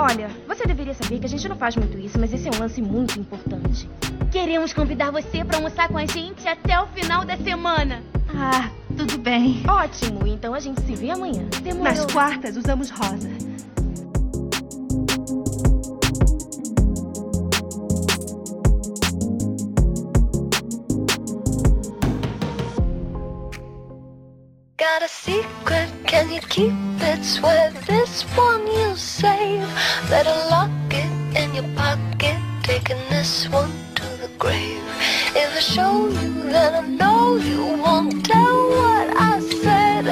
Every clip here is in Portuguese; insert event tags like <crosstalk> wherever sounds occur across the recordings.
Olha, você deveria saber que a gente não faz muito isso, mas esse é um lance muito importante. Queremos convidar você para almoçar com a gente até o final da semana. Ah, tudo bem. Ótimo, então a gente se vê amanhã. Demorou. Nas quartas usamos rosa. Got a secret, can you keep it? Swear this one you. Better lock it in your pocket, taking this one to the grave. If I show you, then I know you won't tell what I said.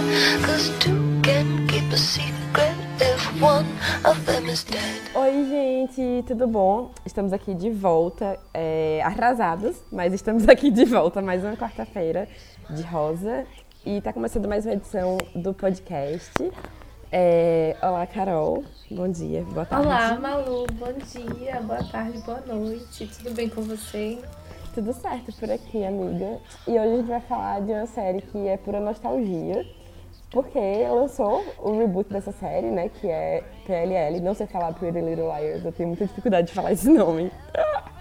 Cause two can keep a secret if one of them is dead. Oi, gente, tudo bom? Estamos aqui de volta, é, arrasados, mas estamos <laughs> aqui de volta mais uma quarta-feira de rosa. E tá começando mais uma edição do podcast. É, olá, Carol. Bom dia, boa tarde. Olá, Malu. Bom dia, boa tarde, boa noite. Tudo bem com você? Tudo certo por aqui, amiga. E hoje a gente vai falar de uma série que é pura nostalgia. Porque lançou o reboot dessa série, né? Que é PLL. Não sei falar Pretty Little Liars, eu tenho muita dificuldade de falar esse nome.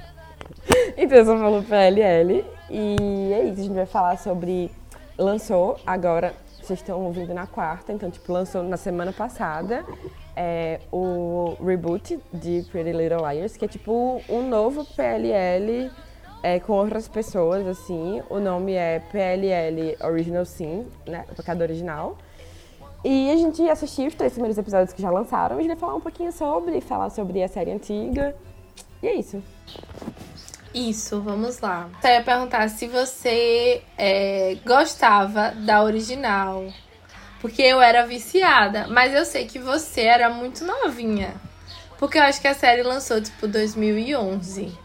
<laughs> então eu só falo PLL. E é isso, a gente vai falar sobre lançou agora, vocês estão ouvindo na quarta, então, tipo, lançou na semana passada é, o reboot de Pretty Little Liars, que é tipo um novo PLL é, com outras pessoas, assim. O nome é PLL Original Sin, né? O pecado original. E a gente assistiu os três primeiros episódios que já lançaram. A gente vai falar um pouquinho sobre, falar sobre a série antiga. E é isso. Isso, vamos lá. Eu ia perguntar se você é, gostava da original. Porque eu era viciada, mas eu sei que você era muito novinha. Porque eu acho que a série lançou tipo 2011.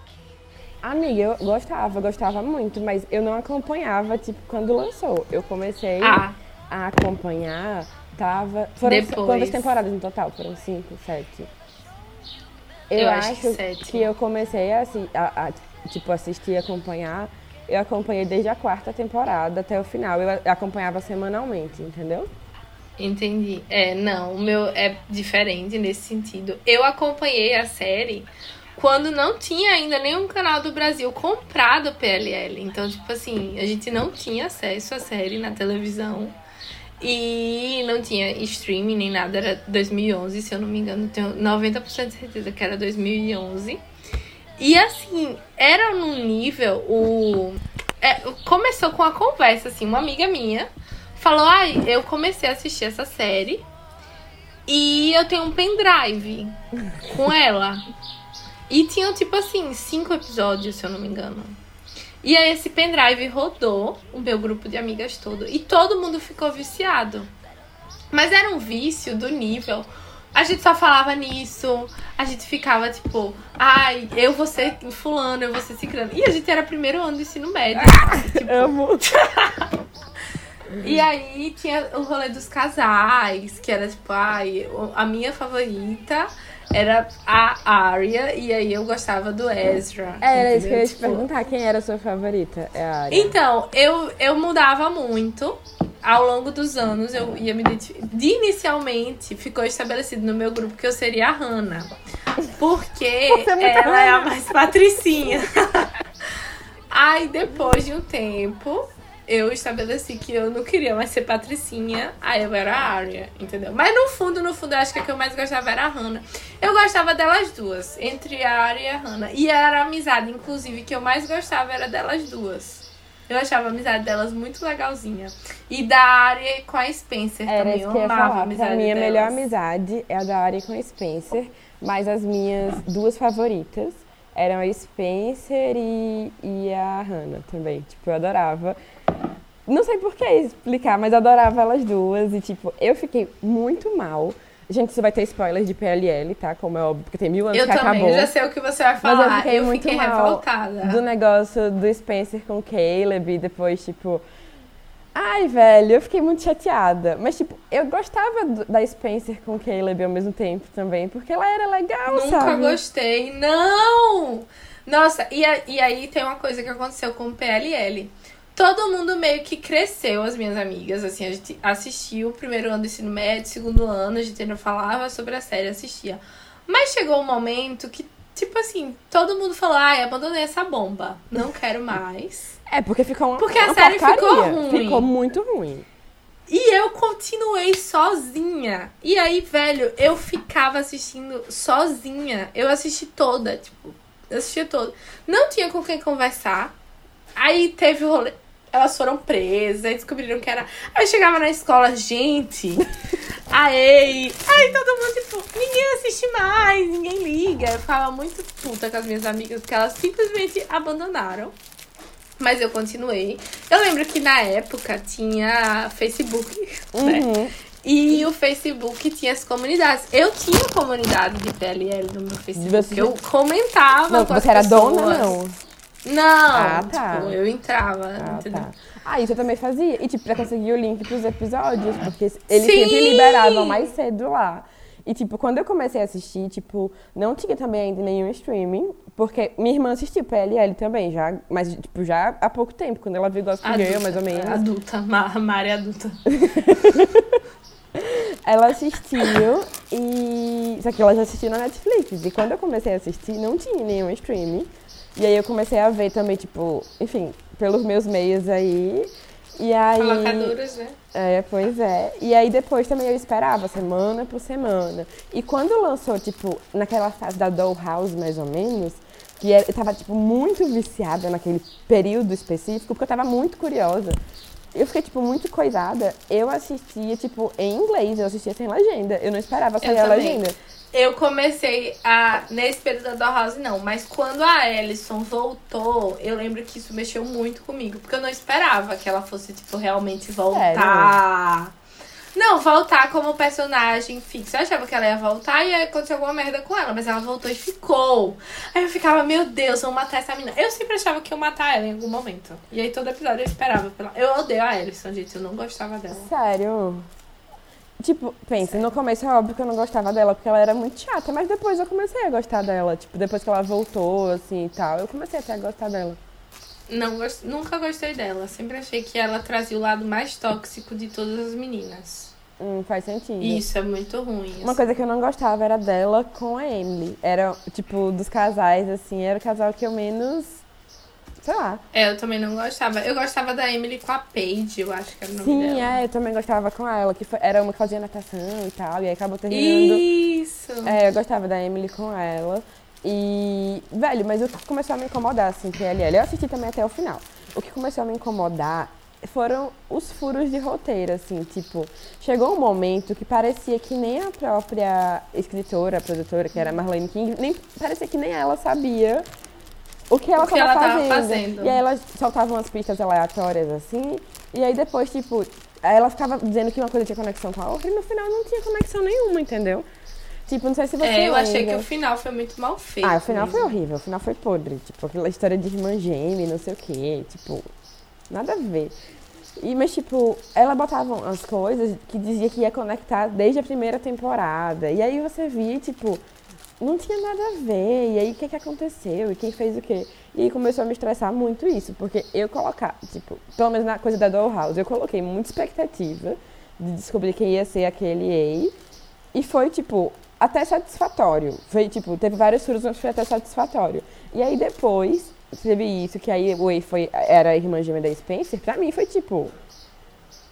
Amiga, eu gostava, gostava muito, mas eu não acompanhava, tipo, quando lançou. Eu comecei Ah. a acompanhar, tava. Foram Depois. quantas temporadas no total? Foram cinco, sete? Eu, Eu acho, acho que sete. que eu comecei a, a, a, tipo, assistir e acompanhar. Eu acompanhei desde a quarta temporada até o final. Eu acompanhava semanalmente, entendeu? Entendi. É, não, o meu é diferente nesse sentido. Eu acompanhei a série quando não tinha ainda nenhum canal do Brasil comprado PLL. Então, tipo assim, a gente não tinha acesso à série na televisão. E não tinha streaming nem nada, era 2011, se eu não me engano, tenho 90% de certeza que era 2011. E assim, era num nível, o é, começou com a conversa assim, uma amiga minha falou: "Ai, eu comecei a assistir essa série e eu tenho um pendrive com ela". E tinham tipo assim, cinco episódios, se eu não me engano. E aí esse pendrive rodou o meu grupo de amigas todo e todo mundo ficou viciado. Mas era um vício do nível. A gente só falava nisso, a gente ficava tipo, ai, eu vou ser fulano, eu vou ser ciclano. E a gente era primeiro ano do ensino médio. <laughs> tipo, Amo. e aí tinha o rolê dos casais, que era tipo, ai, a minha favorita era a Arya, e aí eu gostava do Ezra. Era isso que eu ia te Tipo, perguntar. Quem era a sua favorita? É a Arya. Então, eu, eu mudava muito. Ao longo dos anos, eu ia me identificar. Inicialmente, ficou estabelecido no meu grupo que eu seria a Hannah. Porque <laughs> é ela é a Hannah. mais patricinha. <laughs> Aí, depois de um tempo, eu estabeleci que eu não queria mais ser patricinha. Aí eu era a Arya, entendeu? Mas no fundo, no fundo, eu acho que a que eu mais gostava era a Hannah. Eu gostava delas duas, entre a Arya e a Hannah. E era a amizade, inclusive, que eu mais gostava era delas duas. Eu achava a amizade delas muito legalzinha. E da Arya com a Spencer Era também. isso Eu que eu ia amava a falar. amizade Pra mim, a melhor delas. amizade é a da Arya com a Spencer, mas as minhas duas favoritas eram a Spencer e, e a Hannah também. Tipo, eu adorava. Não sei por que explicar, mas adorava elas duas. E, tipo, eu fiquei muito mal. Gente, isso vai ter spoilers de PLL, tá? Como é óbvio, porque tem mil anos Eu que também, acabou. eu já sei o que você vai Mas falar. eu fiquei muito mal revoltada. do negócio do Spencer com Caleb e depois, tipo. Ai, velho, eu fiquei muito chateada. Mas, tipo, eu gostava do- da Spencer com Caleb ao mesmo tempo também, porque ela era legal, Nunca sabe? gostei. Não! Nossa, e, a- e aí tem uma coisa que aconteceu com o PLL. Todo mundo meio que cresceu, as minhas amigas. Assim, a gente assistiu o primeiro ano do ensino médio, segundo ano, a gente ainda falava sobre a série, assistia. Mas chegou um momento que, tipo assim, todo mundo falou, ai, abandonei essa bomba. Não quero mais. É, porque ficou uma, Porque a uma série ficou porcaria. ruim. Ficou muito ruim. E eu continuei sozinha. E aí, velho, eu ficava assistindo sozinha. Eu assisti toda, tipo, assistia toda. Não tinha com quem conversar. Aí teve o rolê. Elas foram presas, aí descobriram que era. Aí chegava na escola, gente. Aí. Aí todo mundo, tipo, ninguém assiste mais, ninguém liga. Eu ficava muito puta com as minhas amigas, porque elas simplesmente abandonaram. Mas eu continuei. Eu lembro que na época tinha Facebook, né? Uhum. E o Facebook tinha as comunidades. Eu tinha comunidade de PLL no meu Facebook. Você- Eu comentava Não, com as você era pessoas. dona, não. Não, Ah, tá. tipo, eu entrava, Ah, entendeu? tá. Ah, isso eu também fazia. E, tipo, pra conseguir o link pros episódios, porque eles Sim! sempre liberavam mais cedo lá. E, tipo, quando eu comecei a assistir, tipo, não tinha também ainda nenhum streaming, porque minha irmã assistiu PLL também, já, mas, tipo, já há pouco tempo, quando ela viu Gospel Girl, mais ou menos. Adulta, Ma- Mari adulta. <laughs> Ela assistiu e. Só que ela já assistiu na Netflix. E quando eu comecei a assistir, não tinha nenhum streaming. E aí eu comecei a ver também, tipo, enfim, pelos meus meios aí. E aí. Locadoras, né? É, pois é. E aí depois também eu esperava, semana por semana. E quando lançou, tipo, naquela fase da Dollhouse, mais ou menos, que eu tava, tipo, muito viciada naquele período específico, porque eu tava muito curiosa. Eu fiquei, tipo, muito coisada. Eu assistia, tipo, em inglês, eu assistia sem legenda. Eu não esperava sair a legenda. Eu comecei a. Nesse período da Dollhouse, não. Mas quando a Alison voltou, eu lembro que isso mexeu muito comigo. Porque eu não esperava que ela fosse, tipo, realmente voltar. Não, voltar como personagem fixo. Eu achava que ela ia voltar e ia acontecer alguma merda com ela. Mas ela voltou e ficou. Aí eu ficava, meu Deus, vão matar essa menina. Eu sempre achava que ia matar ela em algum momento. E aí todo episódio eu esperava pela. Eu odeio a Alison, gente. Eu não gostava dela. Sério. Tipo, pensa, no começo é óbvio que eu não gostava dela, porque ela era muito chata, mas depois eu comecei a gostar dela. Tipo, depois que ela voltou, assim e tal, eu comecei até a gostar dela. Não gost... Nunca gostei dela. Sempre achei que ela trazia o lado mais tóxico de todas as meninas. Hum, faz sentido. Isso é muito ruim. Uma assim. coisa que eu não gostava era dela com a Emily. Era, tipo, dos casais, assim, era o casal que eu menos. Sei lá. É, eu também não gostava. Eu gostava da Emily com a Paige, eu acho que era o nome Sim, dela. é, eu também gostava com ela, que foi- era uma que fazia natação e tal, e aí acabou terminando. Isso. É, eu gostava da Emily com ela. E, velho, mas o que começou a me incomodar, assim, PLL, eu assisti também até o final. O que começou a me incomodar foram os furos de roteiro, assim, tipo, chegou um momento que parecia que nem a própria escritora, a produtora, que era Marlene King, nem, parecia que nem ela sabia o que ela O que estava ela tava fazendo. fazendo. E aí ela soltava umas pistas aleatórias, assim, e aí depois, tipo, ela ficava dizendo que uma coisa tinha conexão com a outra, e no final não tinha conexão nenhuma, entendeu? Tipo, não sei se você É, eu achei que lembra. o final foi muito mal feito. Ah, o final foi mesmo. horrível, o final foi podre. Tipo, aquela história de irmã gêmea, não sei o quê. Tipo, nada a ver. E, mas, tipo, ela botava as coisas que dizia que ia conectar desde a primeira temporada. E aí você via, tipo, não tinha nada a ver. E aí, o que que aconteceu? E quem fez o quê? E começou a me estressar muito isso. Porque eu colocar, tipo, pelo menos na coisa da Dollhouse, eu coloquei muita expectativa de descobrir quem ia ser aquele Ei. E foi, tipo, até satisfatório. Foi, tipo, teve vários furos, mas foi até satisfatório. E aí depois, teve isso, que aí o Way foi, era a irmã gêmea da Spencer. Pra mim foi, tipo,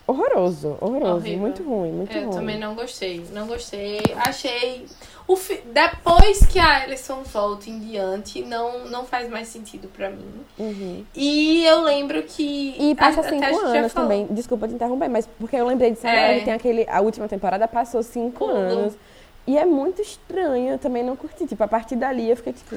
horroroso, horroroso. Horrível. Muito ruim, muito É, Eu ruim. também não gostei. Não gostei. Achei. O fi... Depois que a Alison volta em diante, não, não faz mais sentido pra mim. Uhum. E eu lembro que. E passa a cinco anos também. Desculpa te interromper, mas porque eu lembrei de É. Que tem aquele. A última temporada passou cinco Pulou. anos. E é muito estranho, eu também não curti. Tipo, a partir dali eu fiquei tipo.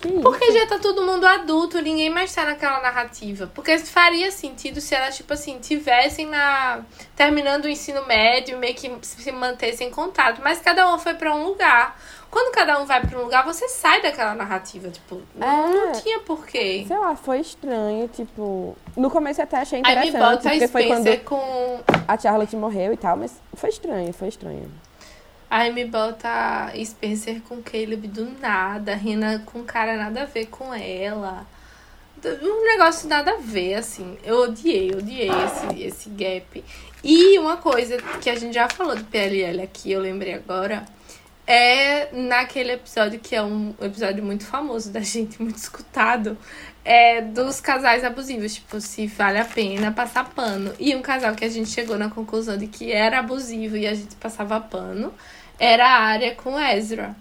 Que isso? Porque já tá todo mundo adulto, ninguém mais tá naquela narrativa. Porque faria sentido se elas, tipo assim, tivessem na. terminando o ensino médio, meio que se mantessem em contato. Mas cada um foi pra um lugar. Quando cada um vai pra um lugar, você sai daquela narrativa. Tipo, não, não É. tinha porquê. Sei lá, foi estranho, tipo. No começo eu até achei Aí me interessante, bota a porque foi quando com. a Charlotte morreu e tal, mas foi estranho, foi estranho. Aí me bota Spencer com Caleb do nada, Rina com cara nada a ver com ela. Um negócio nada a ver, assim. Eu odiei, odiei esse, esse gap. E uma coisa que a gente já falou do PLL aqui, eu lembrei agora. é naquele episódio que é um episódio muito famoso da <laughs> gente, muito escutado, é dos casais abusivos, tipo, se vale a pena passar pano. E um casal que a gente chegou na conclusão de que era abusivo e a gente passava pano era a área com Ezra.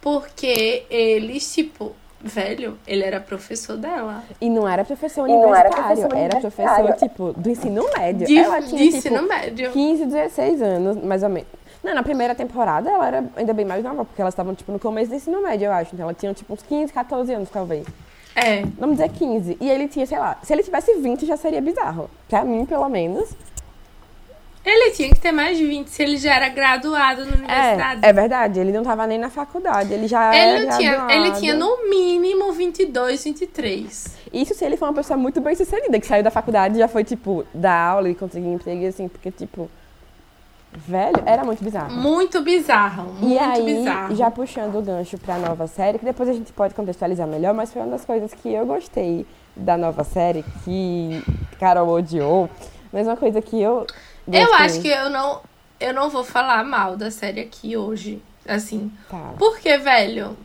Porque eles, tipo, velho, ele era professor dela. E não era professor E não era universitário, professor era universitário. professor, tipo, do ensino médio. De, ela tinha, de tipo, ensino médio. 15, 16 anos, mais ou menos. Não, na primeira temporada ela era ainda bem mais nova, porque elas estavam, tipo, no começo do ensino médio, eu acho. Então ela tinha, tipo, uns 15, 14 anos, talvez. É. Vamos dizer 15. E ele tinha, sei lá, se ele tivesse 20 já seria bizarro. Pra mim, pelo menos. Ele tinha que ter mais de 20 se ele já era graduado na universidade. É, é verdade, ele não tava nem na faculdade, ele já Ele, era tinha, graduado. ele tinha no mínimo 22, 23. Isso se ele for uma pessoa muito bem sucedida, que saiu da faculdade e já foi, tipo, dar aula e conseguir emprego, assim, porque, tipo, velho, era muito bizarro. Muito bizarro. Muito e aí, bizarro. já puxando o gancho pra nova série, que depois a gente pode contextualizar melhor, mas foi uma das coisas que eu gostei da nova série, que Carol odiou, mas uma coisa que eu gostei. Eu acho que eu não, eu não vou falar mal da série aqui hoje. Assim. Tá. Porque, velho,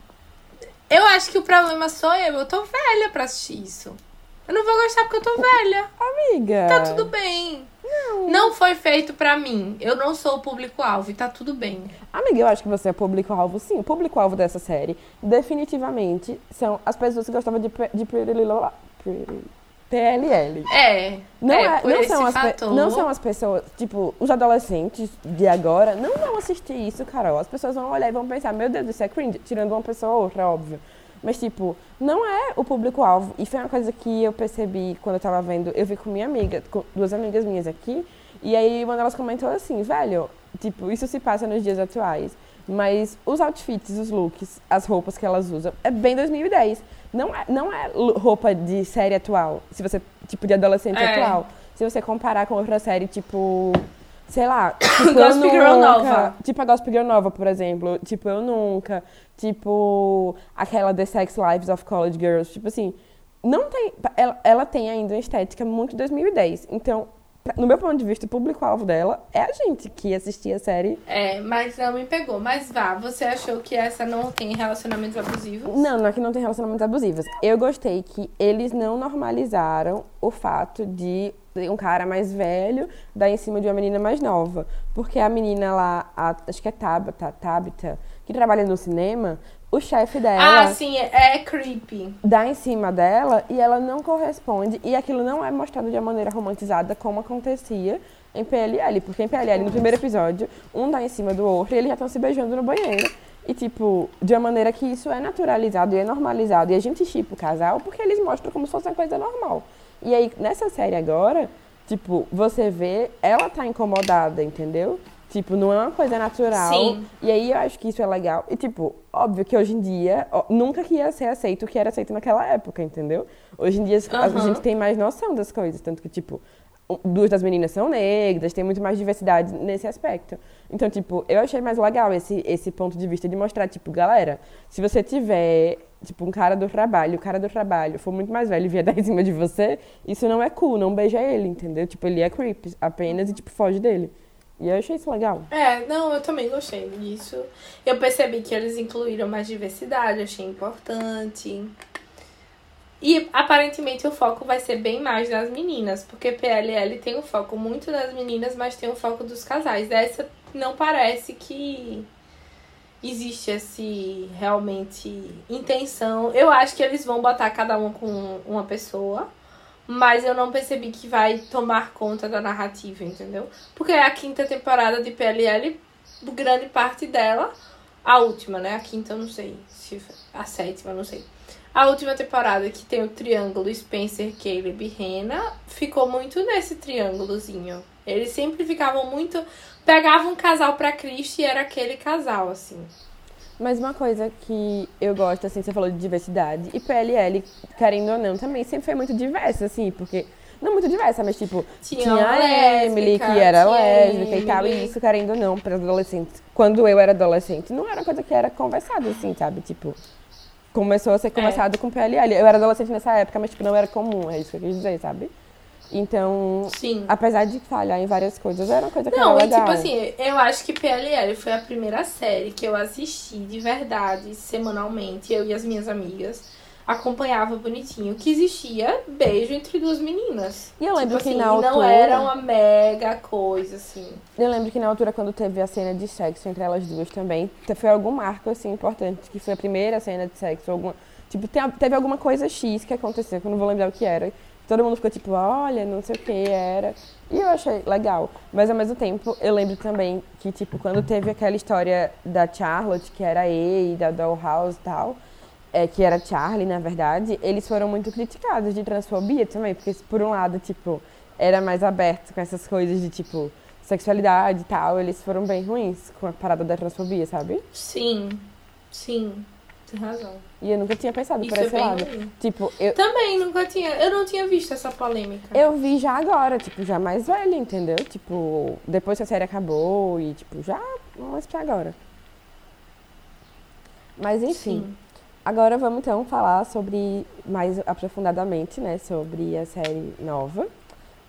eu acho que o problema sou eu. Eu tô velha pra assistir isso. Eu não vou gostar porque eu tô velha. Amiga. Tá tudo bem. Não. foi feito pra mim. Eu não sou o público-alvo e tá tudo bem. Amiga, eu acho que você é público-alvo, sim. O público-alvo dessa série, definitivamente, são as pessoas que gostavam de, de Pretty Little... Pretty- PLL. É. Não, é, é- não são as não são as pessoas, tipo, os adolescentes de agora não vão assistir isso, Carol. As pessoas vão olhar e vão pensar, meu Deus, isso é cringe, tirando uma pessoa ou outra, óbvio. Mas, tipo, não é o público-alvo. E foi uma coisa que eu percebi quando eu tava vendo. Eu vi com minha amiga, com duas amigas minhas aqui. E aí uma delas comentou assim, velho, tipo, isso se passa nos dias atuais. Mas os outfits, os looks, as roupas que elas usam, é bem 2010. Não é, não é roupa de série atual, se você, tipo, de adolescente É. atual. Se você comparar com outra série, tipo, sei lá, <coughs> tipo, Gossip Girl nova. Tipo a Gossip Girl nova, por exemplo. Tipo, eu nunca. Tipo, aquela The Sex Lives of College Girls. Tipo assim, não tem. Ela, ela tem ainda uma estética muito 2010. Então, no meu ponto de vista, o público-alvo dela é a gente que assistia a série. É, mas não me pegou. Mas vá, você achou que essa não tem relacionamentos abusivos? Não, não é que não tem relacionamentos abusivos. Eu gostei que eles não normalizaram o fato de um cara mais velho dar em cima de uma menina mais nova. Porque a menina lá, a- acho que é Tabata, Tabita, que trabalha no cinema, o chefe dela Ah, sim, é, é creepy. dá em cima dela e ela não corresponde. E aquilo não é mostrado de uma maneira romantizada como acontecia em PLL. Porque em PLL, no primeiro episódio, um dá em cima do outro e eles já estão se beijando no banheiro. E, tipo, de uma maneira que isso é naturalizado e é normalizado. E a gente chipa o casal porque eles mostram como se fosse uma coisa normal. E aí, nessa série agora, tipo, você vê, ela tá incomodada, entendeu? Tipo, não é uma coisa natural. Sim. E aí eu acho que isso é legal. E, tipo, óbvio que hoje em dia, ó, nunca que ia ser aceito o que era aceito naquela época, entendeu? Hoje em dia a Aham. gente tem mais noção das coisas. Tanto que, tipo, duas das meninas são negras, tem muito mais diversidade nesse aspecto. Então, tipo, eu achei mais legal esse, esse ponto de vista de mostrar, tipo, galera, se você tiver, tipo, um cara do trabalho, o cara do trabalho for muito mais velho e vier <laughs> dar em cima de você, isso não é cool, não beija ele, entendeu? Tipo, ele é creep apenas e, tipo, foge dele. E eu achei isso legal. É, não, eu também gostei disso. Eu percebi que eles incluíram mais diversidade, achei importante. E aparentemente o foco vai ser bem mais das meninas, porque PLL tem um foco muito das meninas, mas tem o foco dos casais. Essa não parece que existe esse realmente intenção. Eu acho que eles vão botar cada um com uma pessoa, mas eu não percebi que vai tomar conta da narrativa, entendeu? Porque a quinta temporada de PLL, grande parte dela, a última, né? A quinta eu não sei, se a sétima eu não sei. A última temporada que tem o triângulo Spencer, Caleb e Rena, ficou muito nesse triângulozinho. Eles sempre ficavam muito. Pegavam um casal pra Cristo e era aquele casal, assim. Mas uma coisa que eu gosto, assim, você falou de diversidade, e PLL, querendo ou não, também sempre foi muito diversa, assim, porque. Não muito diversa, mas tipo, Tinha tinha, a Emily, que era lésbica e tal, e isso, querendo ou não, para adolescentes. Quando eu era adolescente, não era coisa que era conversada, assim, sabe? Tipo, começou a ser conversado com PLL. Eu era adolescente nessa época, mas tipo, não era comum, é isso que eu quis dizer, sabe? Então, Sim. apesar de falhar em várias coisas, era uma coisa que Não, era e legal. tipo assim, eu acho que PLL foi a primeira série que eu assisti de verdade, semanalmente, eu e as minhas amigas. Acompanhava bonitinho que existia beijo entre duas meninas. E eu lembro Tipo que assim, na e não altura- era uma mega coisa, assim. Eu lembro que na altura, quando teve a cena de sexo entre elas duas também, foi algum marco, assim, importante, que foi a primeira cena de sexo, alguma... Tipo, teve alguma coisa X que aconteceu, que eu não vou lembrar o que era. Todo mundo ficou tipo, olha, não sei o que era. E eu achei legal. Mas ao mesmo tempo, eu lembro também que, tipo, quando teve aquela história da Charlotte, que era E da Dollhouse e tal, é, que era Charlie, na verdade, eles foram muito criticados de transfobia também, porque por um lado, tipo, era mais aberto com essas coisas de, tipo, sexualidade e tal, eles foram bem ruins com a parada da transfobia, sabe? Sim, sim, tem razão. E eu nunca tinha pensado Isso por é esse bem lado. ruim. Tipo, eu, Também nunca tinha, eu não tinha visto essa polêmica. eu vi já agora, tipo, já mais velha, entendeu? Tipo, depois que a série acabou e, tipo, já mais pra agora. Mas enfim. Sim. Agora vamos então falar sobre mais aprofundadamente, né, sobre a série nova.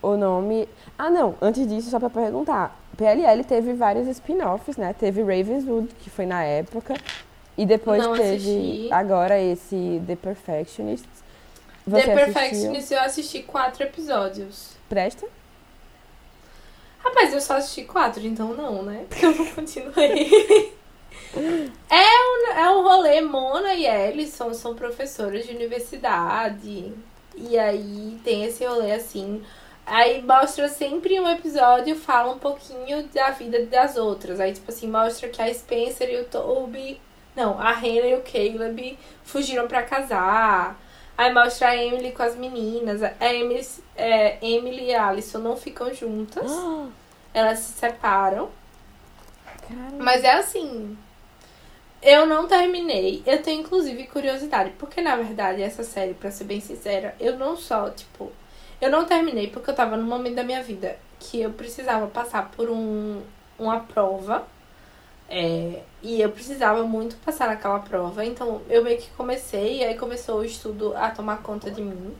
O nome. Ah, não, antes disso, só pra perguntar. PLL teve vários spin-offs, né? Teve Ravenswood, que foi na época. E depois Não teve assisti. agora esse The Perfectionists. Você The assistiu? Perfectionist eu assisti quatro episódios. Presta? Rapaz, eu só assisti quatro, então não, né? <laughs> Porque eu não continuei. <laughs> é, um, é um rolê, Mona e Ellie são, são professoras de universidade. E aí tem esse rolê assim. Aí mostra sempre um episódio, fala um pouquinho da vida das outras. Aí, tipo assim, mostra que a Spencer e o Toby. Não, a Hannah e o Caleb fugiram pra casar. Aí mostra a Emily com as meninas. A Emily, é, Emily e a Alison não ficam juntas. Elas se separam. Cara, Mas é assim. Eu não terminei. Eu tenho inclusive curiosidade. Porque na verdade, essa série, pra ser bem sincera, eu não só, tipo. Eu não terminei porque eu tava num momento da minha vida que eu precisava passar por um, uma prova. É, e eu precisava muito passar aquela prova. Então eu meio que comecei, e aí começou o estudo a tomar conta de mim.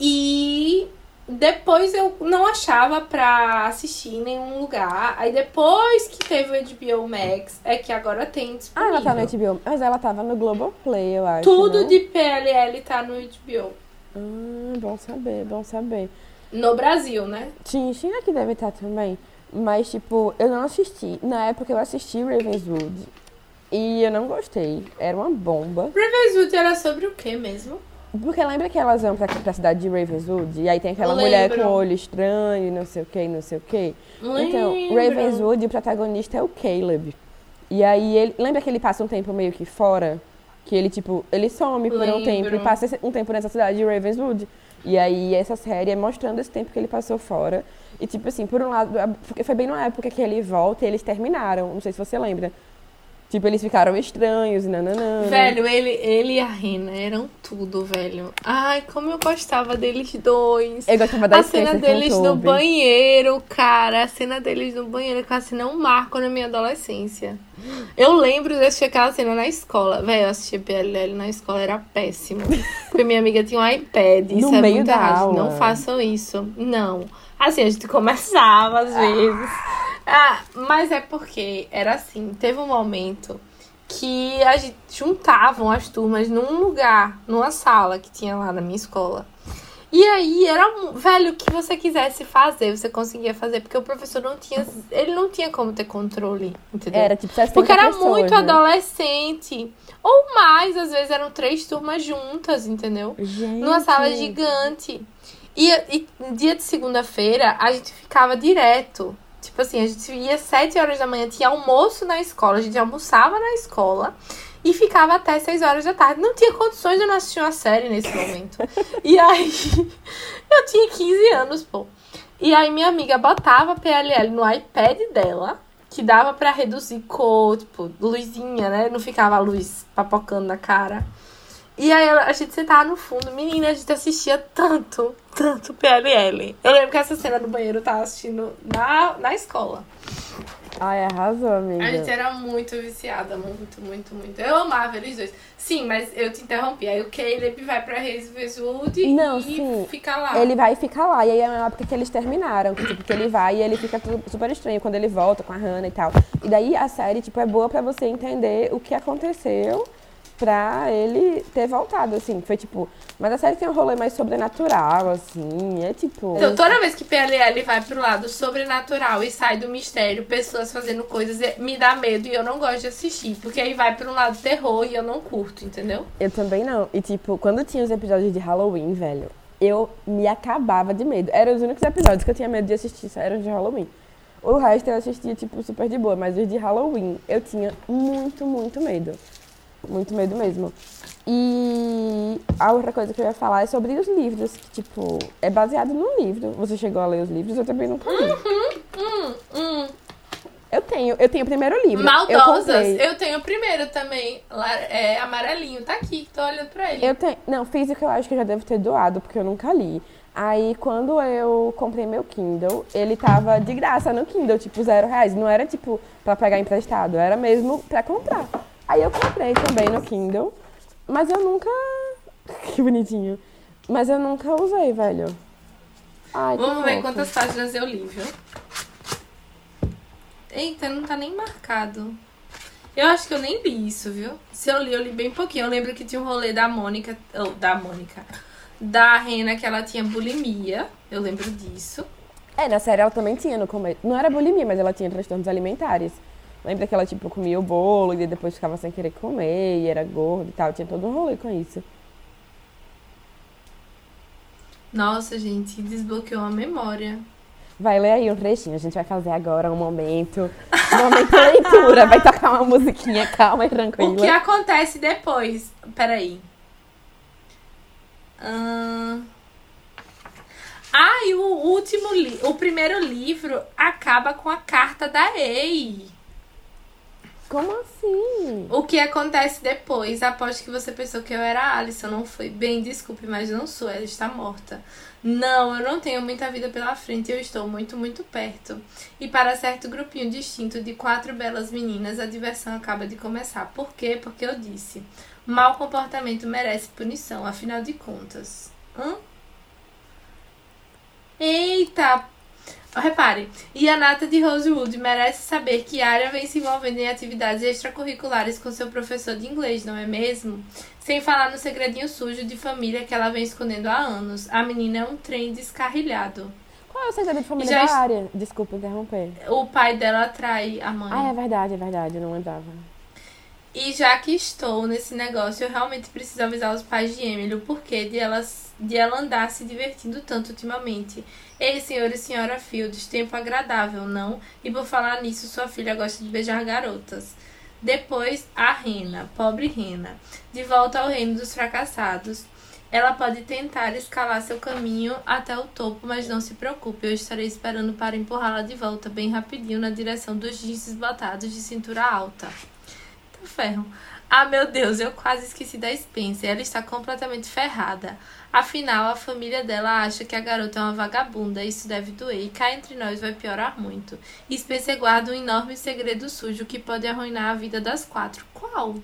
E depois eu não achava pra assistir em nenhum lugar. Aí depois que teve o HBO Max, é que agora tem Ah, disponível. ela tá no HBO. Mas ela tava no Globoplay, eu acho. Tudo não? de PLL tá no HBO. Ah, bom saber, bom saber. No Brasil, né? Tinha, tinha que deve estar também. Mas, tipo, eu não assisti. Na época eu assisti Ravenswood. E eu não gostei. Era uma bomba. Ravenswood era sobre o que mesmo? Porque lembra que elas vão pra, pra cidade de Ravenswood? E aí tem aquela Lembro. mulher com olho estranho, e não sei o que, não sei o que. Então. Ravenswood, o protagonista é o Caleb. E aí ele. Lembra que ele passa um tempo meio que fora? Que ele, tipo, ele some por um Lembro. tempo e passa um tempo nessa cidade de Ravenswood. E aí essa série é mostrando esse tempo que ele passou fora. E tipo assim, por um lado, foi bem na época que ele volta e eles terminaram. Não sei se você lembra. Tipo, eles ficaram estranhos e nananã. Velho, ele, ele e a Rena eram tudo, velho. Ai, como eu gostava deles dois. Eu gostava da a cena deles no banheiro, cara. A cena deles no banheiro, aquela cena é um marco na minha adolescência. Eu lembro de assistir aquela cena na escola. Velho, eu assistia PLL na escola, era péssimo. <laughs> Porque minha amiga tinha um iPad. Isso No é meio muito da errado. aula. Não façam isso. Não. Assim, a gente começava às vezes. Ah, mas é porque era assim. Teve um momento que a gente juntavam as turmas num lugar, numa sala que tinha lá na minha escola. E aí era um, velho, o que você quisesse fazer, você conseguia fazer, porque o professor não tinha, ele não tinha como ter controle, entendeu? Era tipo 60 porque era pessoas, muito né? adolescente, ou mais, às vezes eram três turmas juntas, entendeu? Gente. Numa sala gigante. E, e dia de segunda-feira a gente ficava direto. Tipo assim, a gente ia sete horas da manhã, tinha almoço na escola, a gente almoçava na escola e ficava até seis horas da tarde. Não tinha condições de eu não assistir uma série nesse momento. e aí, <laughs> eu tinha 15 anos, pô. E aí minha amiga botava PLL no iPad dela, que dava pra reduzir cor, tipo, luzinha, né? Não ficava a luz papocando na cara. E aí a gente sentava no fundo, menina, a gente assistia tanto, tanto PLL. Eu lembro que essa cena do banheiro eu tava assistindo na, na escola. Ai, arrasou, amiga. A gente era muito viciada, muito, muito, muito. Eu amava eles dois. Sim, mas eu te interrompi. Aí o Caleb vai pra Reis Westwood Não, e sim. fica lá. Ele vai ficar lá, e aí é uma época que eles terminaram, que, tipo, que ele vai e ele fica tudo super estranho quando ele volta com a Hannah e tal. E daí a série, tipo, é boa pra você entender o que aconteceu pra ele ter voltado, assim. Foi tipo. Mas a série tem um rolê mais sobrenatural, assim. É tipo. Então, toda vez que PLL vai pro lado sobrenatural e sai do mistério, pessoas fazendo coisas, é- me dá medo e eu não gosto de assistir. Porque aí vai pro lado terror e eu não curto, entendeu? Eu também não. E tipo, quando tinha os episódios de Halloween, velho, eu me acabava de medo. Eram os únicos episódios que eu tinha medo de assistir, só eram de Halloween. O resto eu assistia, tipo, super de boa, mas os de Halloween eu tinha muito, muito medo. Muito medo mesmo. E a outra coisa que eu ia falar é sobre os livros, que, tipo, é baseado num livro. Você chegou a ler os livros? Eu também nunca li. Hum, hum. Eu tenho, eu tenho o primeiro livro. Eu Maldosas. comprei. Eu, tenho o primeiro também. É amarelinho. Tá aqui, tô olhando pra ele. Eu tenho. Não, físico eu acho que eu já devo ter doado, porque eu nunca li. Aí, quando eu comprei meu Kindle, ele tava de graça no Kindle, tipo, zero reais. Não era, tipo, pra pegar emprestado, era mesmo pra comprar. Aí eu comprei também no Kindle, mas eu nunca... <laughs> Que bonitinho. Mas eu nunca usei, velho. Ai, Vamos ver quantas páginas eu li, viu? Eita, não tá nem marcado. Eu acho que eu nem li isso, viu? Se eu li, eu li bem pouquinho. Eu lembro que tinha um rolê da Mônica. Ou, da Mônica. Da Rena, que ela tinha bulimia. Eu lembro disso. É, na série ela também tinha no começo. Não era bulimia, mas ela tinha transtornos alimentares. Lembra que ela, tipo, comia o bolo e depois ficava sem querer comer e era gorda e tal. Tinha todo um rolê com isso. Nossa, gente, desbloqueou a memória. Vai ler aí um trechinho. A gente vai fazer agora um momento. Um momento leitura. Vai tocar uma musiquinha calma e tranquila. O que acontece depois? Peraí. Ahn... Ah, e o último li... o primeiro livro acaba com a carta da Ei. Como assim? O que acontece depois? Aposto que você pensou que eu era a Alison, não foi? Bem, desculpe, mas não sou, ela está morta. Não, eu não tenho muita vida pela frente, eu estou muito, muito perto. E para certo grupinho distinto de quatro belas meninas, a diversão acaba de começar. Por quê? Porque eu disse. Mau comportamento merece punição, afinal de contas. Hã? Eita! Repare, e a Nata de Rosewood merece saber que Arya vem se envolvendo em atividades extracurriculares com seu professor de inglês, não é mesmo? Sem falar no segredinho sujo de família que ela vem escondendo há anos. A menina é um trem descarrilhado. Qual é o segredo de família Já da est- área? Desculpa interromper. O pai dela trai a mãe. Ah, é verdade, é verdade. Eu não lembrava. E já que estou nesse negócio, eu realmente preciso avisar os pais de Emily o porquê de, elas, de ela andar se divertindo tanto ultimamente. Ei, senhor e senhora Fields, tempo agradável, não? E por falar nisso, sua filha gosta de beijar garotas. Depois, a Rena, pobre Rena, de volta ao reino dos fracassados. Ela pode tentar escalar seu caminho até o topo, mas não se preocupe, eu estarei esperando para empurrá-la de volta bem rapidinho na direção dos jeans botados de cintura alta. Tá ferro. Ah, meu Deus, eu quase esqueci da Spencer. Ela está completamente ferrada. Afinal, a família dela acha que a garota é uma vagabunda. Isso deve doer. E cá entre nós vai piorar muito. Spencer guarda um enorme segredo sujo que pode arruinar a vida das quatro. Qual?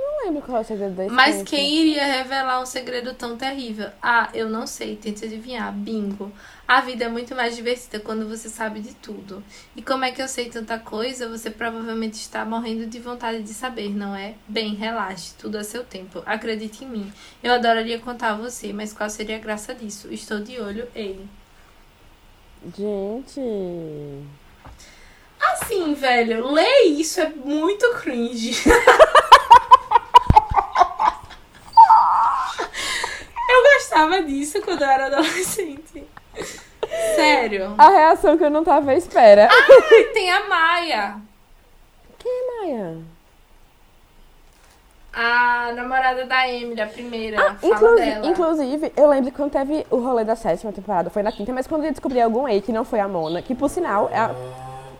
Não lembro qual é o segredo da Mas Spencer. quem iria revelar um segredo tão terrível? Ah, eu não sei, tente adivinhar. Bingo. A vida é muito mais divertida quando você sabe de tudo. E como é que eu sei tanta coisa? Você provavelmente está morrendo de vontade de saber, não é? Bem, relaxe, tudo a seu tempo. Acredite em mim. Eu adoraria contar a você, mas qual seria a graça disso? Estou de olho, ele. Gente. Assim, velho, ler isso é muito cringe. <laughs> eu gostava disso quando eu era adolescente. <laughs> Sério. A reação que eu não tava à espera. Ai, <laughs> tem a Maia. Quem é Maia? A namorada da Emily, a primeira. fala Ah, Inclusive, dela. inclusive, eu lembro que quando teve o rolê da sétima temporada, foi na quinta, mas quando eu descobri algum aí que não foi a Mona, que por sinal é a.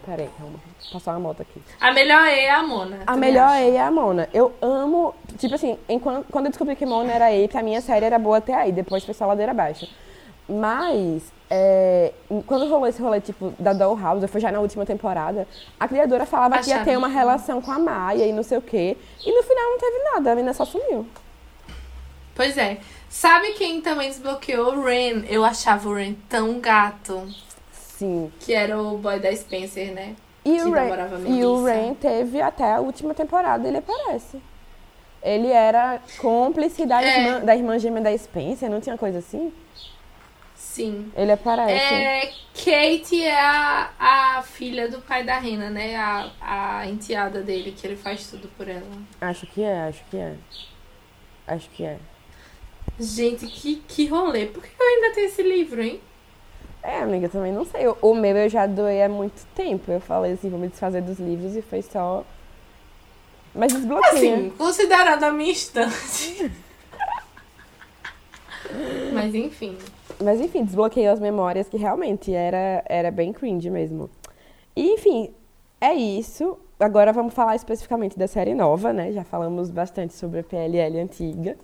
Peraí, calma. Passou uma moto aqui. A melhor é a Mona. A melhor. EI é a Mona. Eu amo. Tipo assim, enquanto, quando eu descobri que Mona era EI, pra mim a série era boa até aí. Depois foi só ladeira abaixo. Mas, é, quando rolou esse rolê, tipo, da Dollhouse, foi já na última temporada, a criadora falava que ia ter uma relação com a Maia e não sei o quê. E no final não teve nada, a menina só sumiu. Pois é. Sabe quem também desbloqueou? O Ren. Eu achava o Ren tão gato. Sim. Que era o boy da Spencer, né? E o, Rain, e o. Rain teve até a última temporada, ele aparece. Ele era cúmplice da, É. irmã, da irmã gêmea da Spencer, não tinha coisa assim? Sim. Ele aparece. É, Kate é a, a filha do pai da Rena, né? A, a enteada dele, que ele faz tudo por ela. Acho que é, acho que é. Acho que é. Gente, que, que rolê. Por que eu ainda tenho esse livro, hein? É, amiga, também não sei. O- meu eu já doei há muito tempo. Eu falei assim, vou me desfazer dos livros e foi só. Mas desbloqueia. Assim, considerando a minha estante. <laughs> Mas enfim. Mas enfim, desbloqueou as memórias que realmente era, era bem cringe mesmo. E enfim, é isso. Agora vamos falar especificamente da série nova, né? Já falamos bastante sobre a PLL antiga.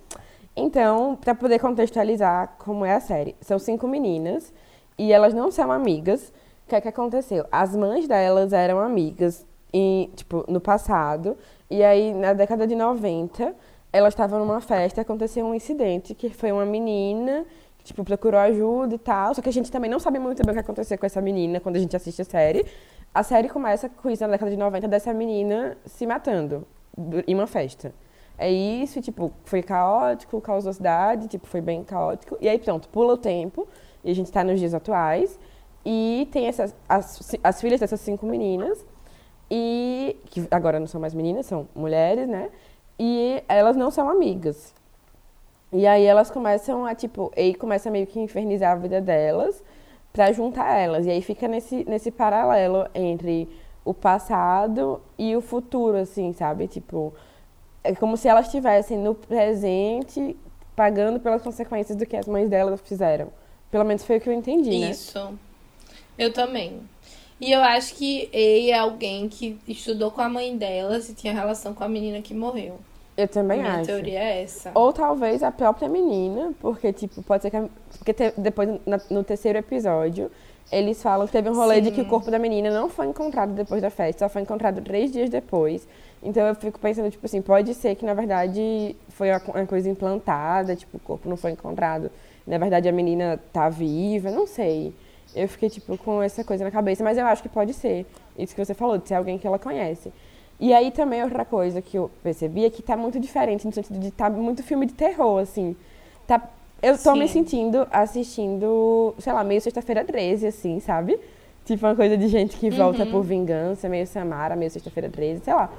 Então, para poder contextualizar como é a série, são cinco meninas e elas não são amigas. O que é que aconteceu? As mães delas eram amigas em, tipo, no passado, e aí na década de 90, elas estavam numa festa e aconteceu um incidente que foi uma menina que tipo procurou ajuda e tal, só que a gente também não sabe muito bem o que aconteceu com essa menina quando a gente assiste a série. A série começa com isso na década de 90 dessa menina se matando em uma festa. É isso, e, tipo, foi caótico, causou cidade, tipo, foi bem caótico. E aí, pronto, pula o tempo, e a gente tá nos dias atuais. E tem essas, as, as filhas dessas cinco meninas, e que agora não são mais meninas, são mulheres, né? E elas não são amigas. E aí elas começam a, tipo, aí começa meio que infernizar a vida delas pra juntar elas. E aí fica nesse, nesse paralelo entre o passado e o futuro, assim, sabe? Tipo, é como se elas estivessem no presente pagando pelas consequências do que as mães delas fizeram. Pelo menos foi o que eu entendi, né? Isso. Eu também. E eu acho que Ei é alguém que estudou com a mãe delas e tinha relação com a menina que morreu. Eu também Minha acho. teoria é essa. Ou talvez a própria menina, porque, tipo, pode ser que. a- Porque te- depois, na- no terceiro episódio, eles falam que teve um rolê de que o corpo da menina não foi encontrado depois da festa, só foi encontrado três dias depois. Então eu fico pensando, tipo assim, pode ser que na verdade foi uma coisa implantada, tipo, o corpo não foi encontrado. Na verdade a menina tá viva, não sei. Eu fiquei, tipo, com essa coisa na cabeça, mas eu acho que pode ser. Isso que você falou, de ser alguém que ela conhece. E aí também outra coisa que eu percebi é que tá muito diferente, no sentido de tá muito filme de terror, assim. Tá, eu tô me Sim. sentindo assistindo, sei lá, meio sexta-feira 13, assim, sabe? Tipo, uma coisa de gente que volta por vingança, meio Samara, meio sexta-feira 13, sei lá.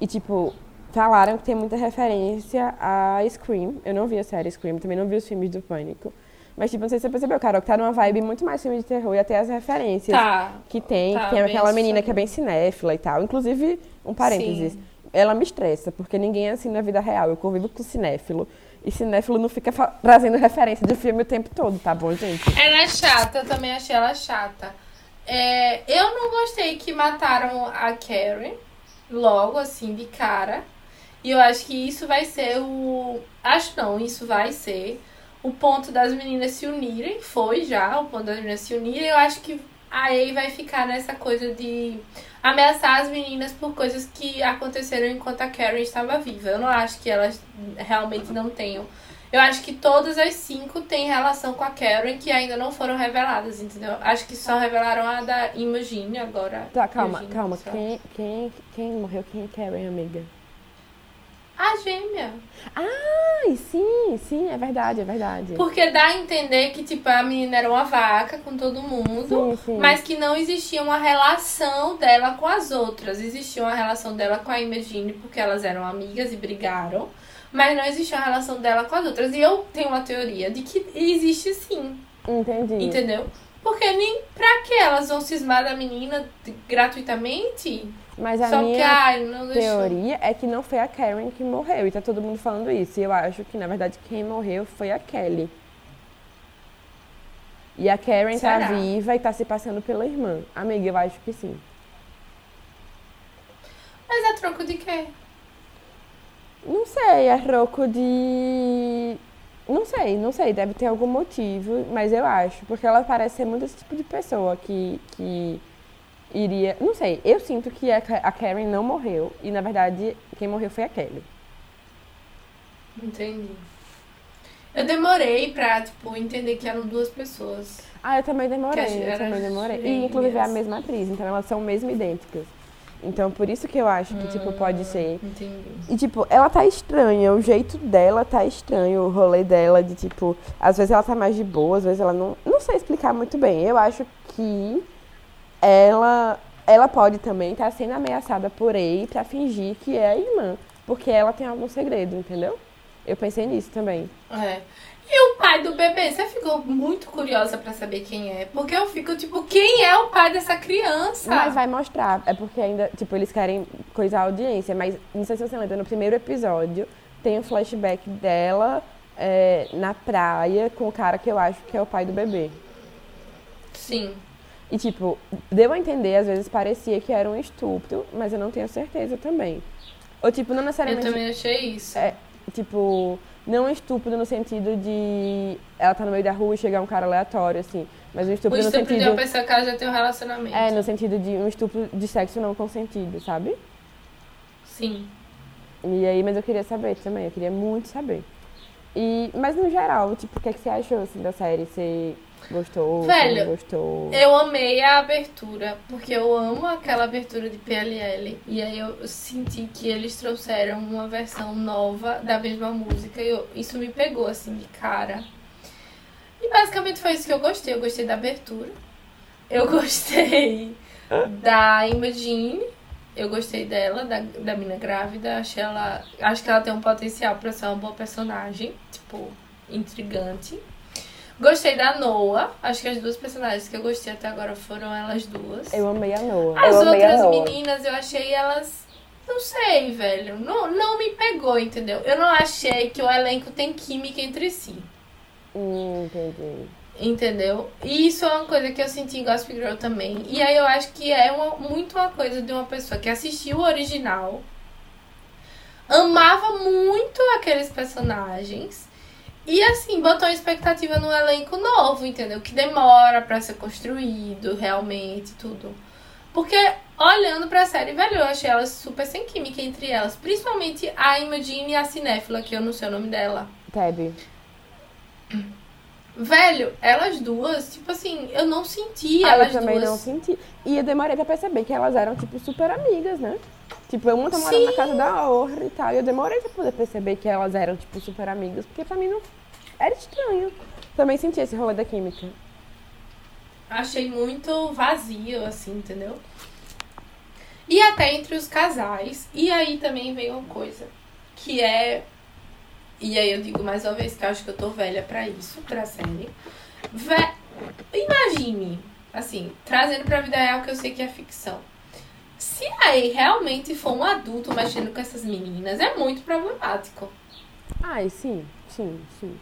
E, tipo, falaram que tem muita referência a Scream. Eu não vi a série Scream, também não vi os filmes do Pânico. Mas, tipo, não sei se você percebeu, Carol, que tá numa vibe muito mais filme de terror e até as referências Tá. que tem, Tá, que tem aquela menina que é bem cinéfila e tal. Inclusive, um parênteses, Sim. ela me estressa, porque ninguém é assim na vida real. Eu convivo com cinéfilo. E cinéfilo não fica trazendo referência de filme o tempo todo, tá bom, gente? Ela é chata, eu também achei ela chata. É, eu não gostei que mataram a Karen logo assim de cara. E eu acho que isso vai ser o. Acho não, isso vai ser o ponto das meninas se unirem. Foi já o ponto das meninas se unirem. Eu acho que a Ei vai ficar nessa coisa de ameaçar as meninas por coisas que aconteceram enquanto a Karen estava viva. Eu não acho que elas realmente não tenham. Eu acho que todas as cinco têm relação com a Karen que ainda não foram reveladas, entendeu? Acho que só revelaram a da Imogine agora. Tá, calma, Imogine, calma. só. Quem, quem, quem morreu? Quem é Karen, amiga? A gêmea. Ai, sim, sim, é verdade, é verdade. Porque dá a entender que, tipo, a menina era uma vaca com todo mundo, Sim, sim. mas que não existia uma relação dela com as outras. Existia uma relação dela com a Imogine porque elas eram amigas e brigaram, mas não existia uma relação dela com as outras. E eu tenho uma teoria de que existe sim, Entendi. entendeu? Porque nem pra que elas vão cismar da menina gratuitamente? Mas a Só que, minha ai, não deixou. teoria é que não foi a Karen que morreu. E tá todo mundo falando isso. E eu acho que, na verdade, quem morreu foi a Kelly. E a Karen tá Será? viva e tá se passando pela irmã. Amiga, eu acho que sim. Mas é troco de quê? Não sei, é troco de. Não sei, não sei, deve ter algum motivo, mas eu acho, porque ela parece ser muito esse tipo de pessoa que, que iria. Não sei, eu sinto que a, Ka- a Karen não morreu e na verdade quem morreu foi a Kelly. Entendi. Eu demorei pra, tipo, entender que eram duas pessoas. Ah, eu também demorei, eu também demorei. E gêmeas. inclusive é a mesma atriz, então elas são mesmo idênticas. Então por isso que eu acho que, tipo, pode ser. Entendi. E, tipo, ela tá estranha, o jeito dela tá estranho, o rolê dela de, tipo, às vezes ela tá mais de boa, às vezes ela não. Não sei explicar muito bem. Eu acho que ela, ela pode também estar sendo ameaçada por Ei pra fingir que é a irmã. Porque ela tem algum segredo, entendeu? Eu pensei nisso também. É. E o pai do bebê? Você ficou muito curiosa pra saber quem é? Porque eu fico, tipo, quem é o pai dessa criança? Mas vai mostrar. É porque ainda, tipo, eles querem coisar a audiência. Mas não sei se você lembra, no primeiro episódio tem um flashback dela é, na praia com o cara que eu acho que é o pai do bebê. Sim. E, tipo, deu a entender, às vezes parecia que era um estupro, mas eu não tenho certeza também. Ou, tipo, não Eu necessariamente. também achei isso. É, tipo, não um estúpido no sentido de ela tá no meio da rua e chegar um cara aleatório, assim. Mas um o estúpido no estupro de uma sentido. pessoa que ela já tem um relacionamento. É, no sentido de um estupro de sexo não consentido, sabe? Sim. E aí, mas eu queria saber também, eu queria muito saber. E, mas no geral, tipo, o que, é que você achou assim, da série? Você gostou? Velho, gostou? Eu amei a abertura, porque eu amo aquela abertura de PLL. E aí eu senti que eles trouxeram uma versão nova da mesma música. E eu- isso me pegou, assim, de cara. E basicamente foi isso que eu gostei. Eu gostei da abertura. Eu <laughs> gostei da Imogene. Eu gostei dela, da, da mina grávida. Achei ela. Acho que ela tem um potencial pra ser uma boa personagem. Tipo, intrigante. Gostei da Noah. Acho que as duas personagens que eu gostei até agora foram elas duas. Eu amei a Noah. As eu outras Noah. meninas, eu achei elas. Não sei, velho. Não, não me pegou, entendeu? Eu não achei que o elenco tem química entre si. Hum, entendi. Entendeu? E isso é uma coisa que eu senti em Gossip Girl também. E aí eu acho que é uma- muito uma coisa de uma pessoa que assistiu o original, amava muito aqueles personagens. E assim, botou expectativa no elenco novo, entendeu? Que demora pra ser construído, realmente, tudo. Porque, olhando pra série, velho, eu achei elas super sem química entre elas. Principalmente a Imogene e a Cinéfila, que eu não sei o nome dela. Teb. Velho, elas duas, tipo assim, eu não senti Ah, elas eu também duas. não senti. E eu demorei pra perceber que elas eram, tipo, super amigas, né? Tipo, uma tá morando na casa da Orra e tal. E eu demorei pra poder perceber que elas eram, tipo, super amigas. Porque pra mim não... Era estranho. Também senti esse rolê da química. Achei muito vazio, assim, entendeu? E até entre os casais. E aí também veio uma coisa. Que é. E aí eu digo mais uma vez que eu acho que eu tô velha pra isso, pra série. Vé... Imagine, assim, trazendo pra vida real que eu sei que é ficção. Se aí realmente for um adulto mexendo com essas meninas, é muito problemático. Ai, sim, sim, sim.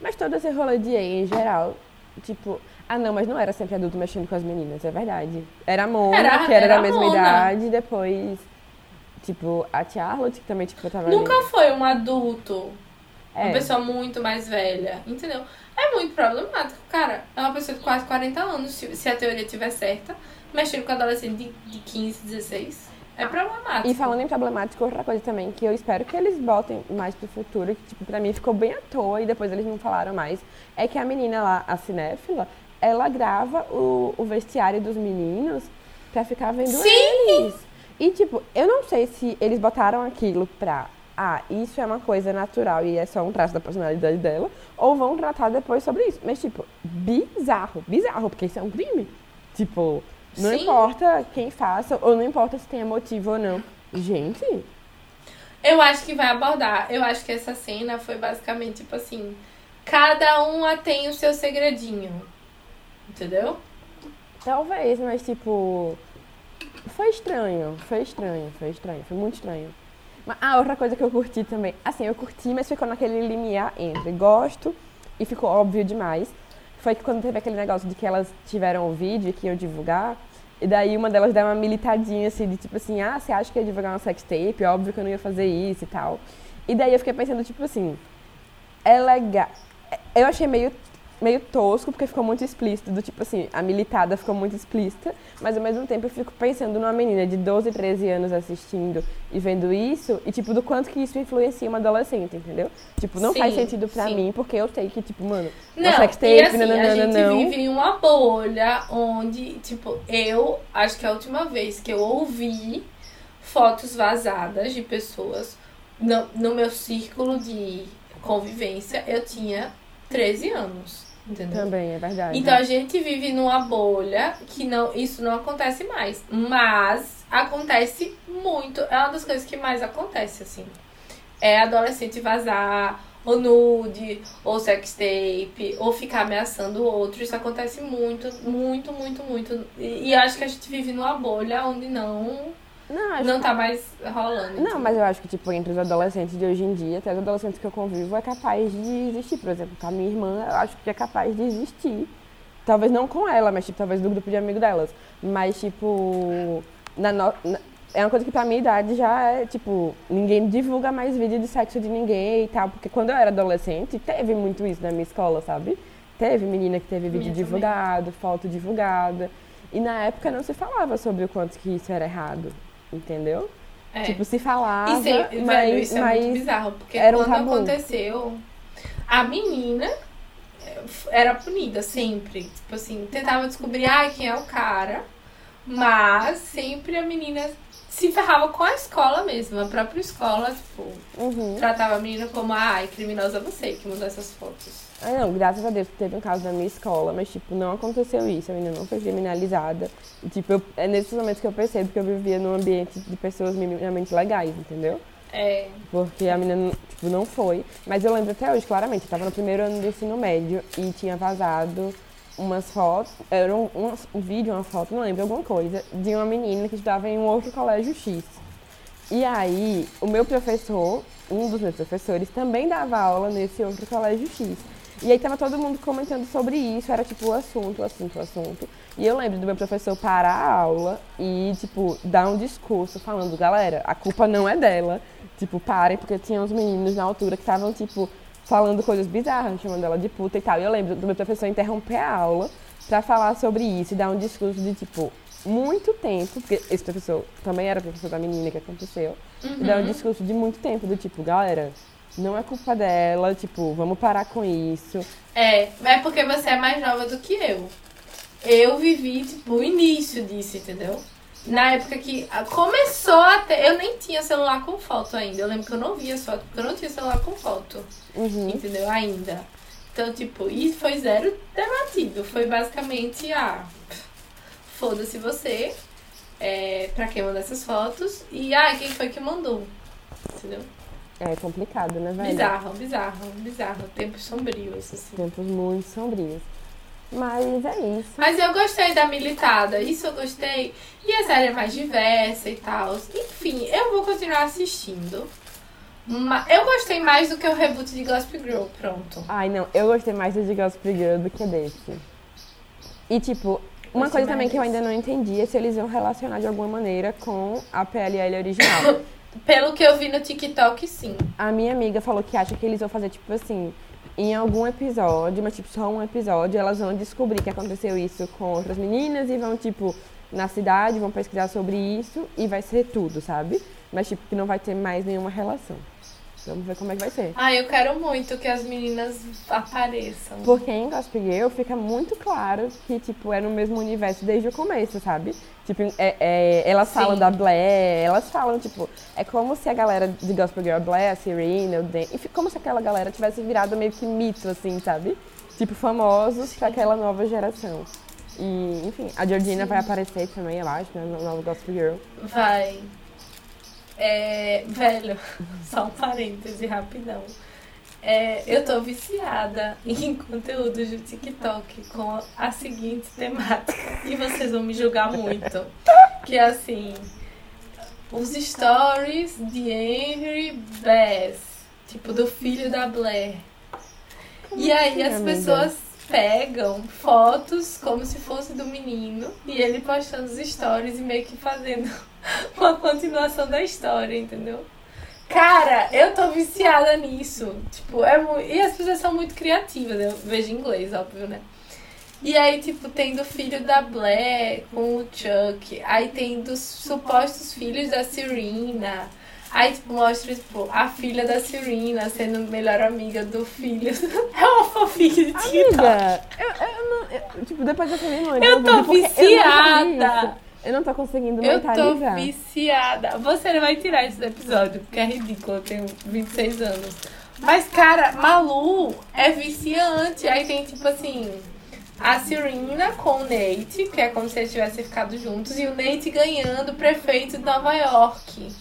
Mas todo esse rolê de EI em geral, tipo... Ah, não, mas não era sempre adulto mexendo com as meninas, é verdade. Era a Mona, Era- que era, era da mesma Mona. idade, depois... Tipo, a Charlotte, que também, tipo, tava ali. Nunca foi um adulto Uma É. pessoa muito mais velha, entendeu? É muito problemático, cara. É uma pessoa de quase 40 anos, se se a teoria estiver certa, mexendo com adolescente de, de 15, 16. É problemático. E falando em problemático, outra coisa também que eu espero que eles botem mais pro futuro, que tipo, pra mim ficou bem à toa e depois eles não falaram mais, é que a menina lá, a cinéfila, ela grava o, o vestiário dos meninos pra ficar vendo Sim! eles. E tipo, eu não sei se eles botaram aquilo pra. Ah, isso é uma coisa natural e é só um traço da personalidade dela, ou vão tratar depois sobre isso. Mas, tipo, bizarro, bizarro, porque isso é um crime. Tipo, não Sim. importa quem faça, ou não importa se tenha motivo ou não. Gente, Eu acho que vai abordar. Eu acho que essa cena foi basicamente tipo assim: cada uma tem o seu segredinho. Entendeu? talvez, mas tipo. Foi estranho, foi estranho, foi estranho, foi muito estranho. Mas, ah, outra coisa que eu curti também. Assim, eu curti, mas ficou naquele limiar entre gosto e ficou óbvio demais. Foi que quando teve aquele negócio de que elas tiveram o vídeo e que iam divulgar, e daí uma delas deu uma militadinha assim, de tipo assim, ah, você acha que ia divulgar uma sextape? Óbvio que eu não ia fazer isso e tal. E daí eu fiquei pensando, tipo assim, é legal. Eu achei meio, meio tosco, porque ficou muito explícito, do tipo assim, a militada ficou muito explícita, mas ao mesmo tempo eu fico pensando numa menina de 12, 13 anos assistindo e vendo isso, e tipo, do quanto que isso influencia uma adolescente, entendeu? Tipo, não faz Sim, sentido pra sim. mim, porque eu sei que, tipo, mano, Não, uma sextape, e assim, nananana, a gente não. vive em uma bolha onde, tipo, eu acho que a última vez que eu ouvi fotos vazadas de pessoas no, no meu círculo de convivência, eu tinha 13 anos, entendeu? Também, é verdade. Então a gente vive numa bolha que não, isso não acontece mais. Mas acontece muito. É uma das coisas que mais acontece, assim. É adolescente vazar, ou nude, ou sextape, ou ficar ameaçando o outro. Isso acontece muito, muito, muito, muito. E, e eu acho que a gente vive numa bolha onde não, não, acho não tá mais rolando. Não, entendeu? mas eu acho que, tipo, entre os adolescentes de hoje em dia, até os adolescentes que eu convivo, é capaz de existir. Por exemplo, com a minha irmã, eu acho que é capaz de existir. Talvez não com ela, mas, tipo, talvez do grupo de amigos delas. Mas, tipo, na no... na- é uma coisa que pra minha idade já é, tipo, ninguém divulga mais vídeo de sexo de ninguém e tal. Porque quando eu era adolescente, teve muito isso na minha escola, sabe? Teve menina que teve vídeo Minha também. divulgado, foto divulgada. E na época não se falava sobre o quanto que isso era errado, entendeu? É. Tipo, se falava, Isso, é, velho, mas, isso é mas muito bizarro, porque era um quando tabu. aconteceu, a menina f- era punida sempre. Tipo assim, tentava descobrir ah, quem é o cara, mas sempre a menina se ferrava com a escola mesmo. A própria escola, tipo, Uhum. tratava a menina como, ai, criminosa você que mandou essas fotos. Ah, não, graças a Deus teve um caso na minha escola, mas, tipo, não aconteceu isso, a menina não foi criminalizada. E, tipo, eu- é nesses momentos que eu percebo que eu vivia num ambiente de pessoas minimamente legais, entendeu? É, Porque a menina, tipo, não foi. Mas eu lembro até hoje, claramente, eu tava no primeiro ano do ensino médio e tinha vazado umas fotos, era um, um, um vídeo, uma foto, não lembro, alguma coisa, de uma menina que estudava em um outro colégio X. E aí, o meu professor, um dos meus professores, também dava aula nesse outro colégio X. E aí tava todo mundo comentando sobre isso, era tipo o assunto, o assunto, o assunto. E eu lembro do meu professor parar a aula e, tipo, dar um discurso falando, galera, a culpa não é dela. Tipo, parem, porque tinha uns meninos na altura que estavam, tipo, falando coisas bizarras, chamando ela de puta e tal. E eu lembro do meu professor interromper a aula pra falar sobre isso e dar um discurso de, tipo, muito tempo, porque esse professor também era professor da menina que aconteceu, e dar um discurso de muito tempo, do tipo, galera, não é culpa dela, tipo, vamos parar com isso. É, é porque você é mais nova do que eu. Eu vivi, tipo, o início disso, entendeu? Na época que começou a ter. Eu nem tinha celular com foto ainda. Eu lembro que eu não via foto, porque eu não tinha celular com foto. Uhum. Entendeu? Ainda. Então, tipo, e foi zero debatido. Foi basicamente, ah, foda-se você. É, pra quem mandou essas fotos. E, ah, quem foi que mandou? Entendeu? É complicado, né, velho? Bizarro, bizarro, bizarro. Tempos sombrios, assim. Tempos muito sombrios. Mas é isso. Mas eu gostei da militada, isso eu gostei. E a série é mais diversa e tal. Enfim, eu vou continuar assistindo. Eu gostei mais do que o reboot de Gossip Girl, pronto. Ai, não, eu gostei mais do de Gossip Girl do que desse. E, tipo, uma Gostei coisa também mais que eu ainda não entendi é se eles iam relacionar de alguma maneira com a PLL original. <laughs> Pelo que eu vi no TikTok, sim. a minha amiga falou que acha que eles vão fazer, tipo assim, em algum episódio, mas, tipo, só um episódio, elas vão descobrir que aconteceu isso com outras meninas e vão, tipo, na cidade, vão pesquisar sobre isso e vai ser tudo, sabe? Mas, tipo, que não vai ter mais nenhuma relação. Vamos ver como é que vai ser. Ah, eu quero muito que as meninas apareçam. Porque em Gossip Girl fica muito claro que, tipo, é no mesmo universo desde o começo, sabe? Tipo, é, é- elas Sim. falam da Blair, elas falam, tipo, é como se a galera de Gossip Girl, a Blair, a Serena, o Dan, enfim, como se aquela galera tivesse virado meio que mito, assim, sabe? Tipo, famosos pra aquela nova geração. E, enfim, a Georgina vai aparecer também, eu acho, né, no novo Gossip Girl. Vai. É, velho, <laughs> só um parêntese rapidão. É, eu tô viciada em conteúdos do TikTok com a seguinte temática. E vocês vão me julgar muito. Que é assim. Os stories de Henry Bass. Tipo, do filho da Blair. E aí assim, as amiga? pessoas pegam fotos como se fosse do menino e ele postando os stories e meio que fazendo <laughs> uma continuação da história, entendeu? Cara, eu tô viciada nisso. Tipo, é. E as pessoas são muito criativas, eu vejo inglês, óbvio, né? E aí, tipo, tem do filho da Blair com o Chuck. Aí tem dos supostos filhos da Serena. Aí, tipo, mostra, tipo, a filha da Serena sendo melhor amiga do filho. <laughs> É uma fofinha de TikTok. Amiga, eu, eu não. eu- tipo, depois eu falei, mãe, Eu tô viciada. Eu não tô conseguindo Eu tô mentalizar. viciada. Você não vai tirar isso do episódio, porque é ridículo, eu tenho 26 anos. Mas, cara, Malu é viciante. Aí tem, tipo assim, a Serena com o Nate, que é como se eles tivessem ficado juntos, e o Nate ganhando o prefeito de Nova York.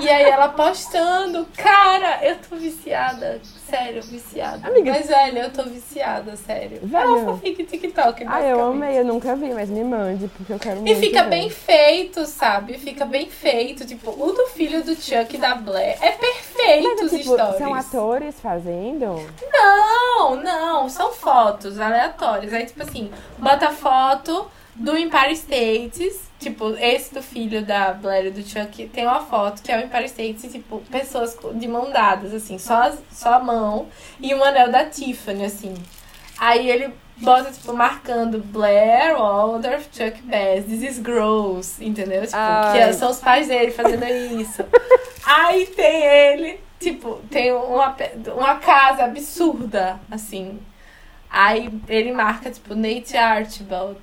E aí ela postando, cara, eu tô viciada. Sério, viciada. Amiga. Mas, velho, eu tô viciada, sério. É Velho. fofinha de TikTok, Ah, eu amei, eu nunca vi, mas me mande, porque eu quero E fica ver. bem feito, sabe? Fica bem feito. Tipo, o do filho do Chuck da Blair é perfeito Mas, os é, tipo, stories. são atores fazendo? Não, não, são fotos aleatórias. Aí, tipo assim, bota foto do Empire States. Tipo, esse do filho da Blair e do Chuck tem uma foto que é o Empire States, tipo, pessoas de mão dadas, assim, só, só a mão e um anel da Tiffany, assim. Aí ele bota, tipo, marcando Blair, Waldorf, Chuck Bass, This is gross, entendeu? Tipo, Ai. que são os pais dele fazendo isso. Aí tem ele, tipo, tem uma, uma casa absurda, assim. Aí ele marca, tipo, Nate Archibald,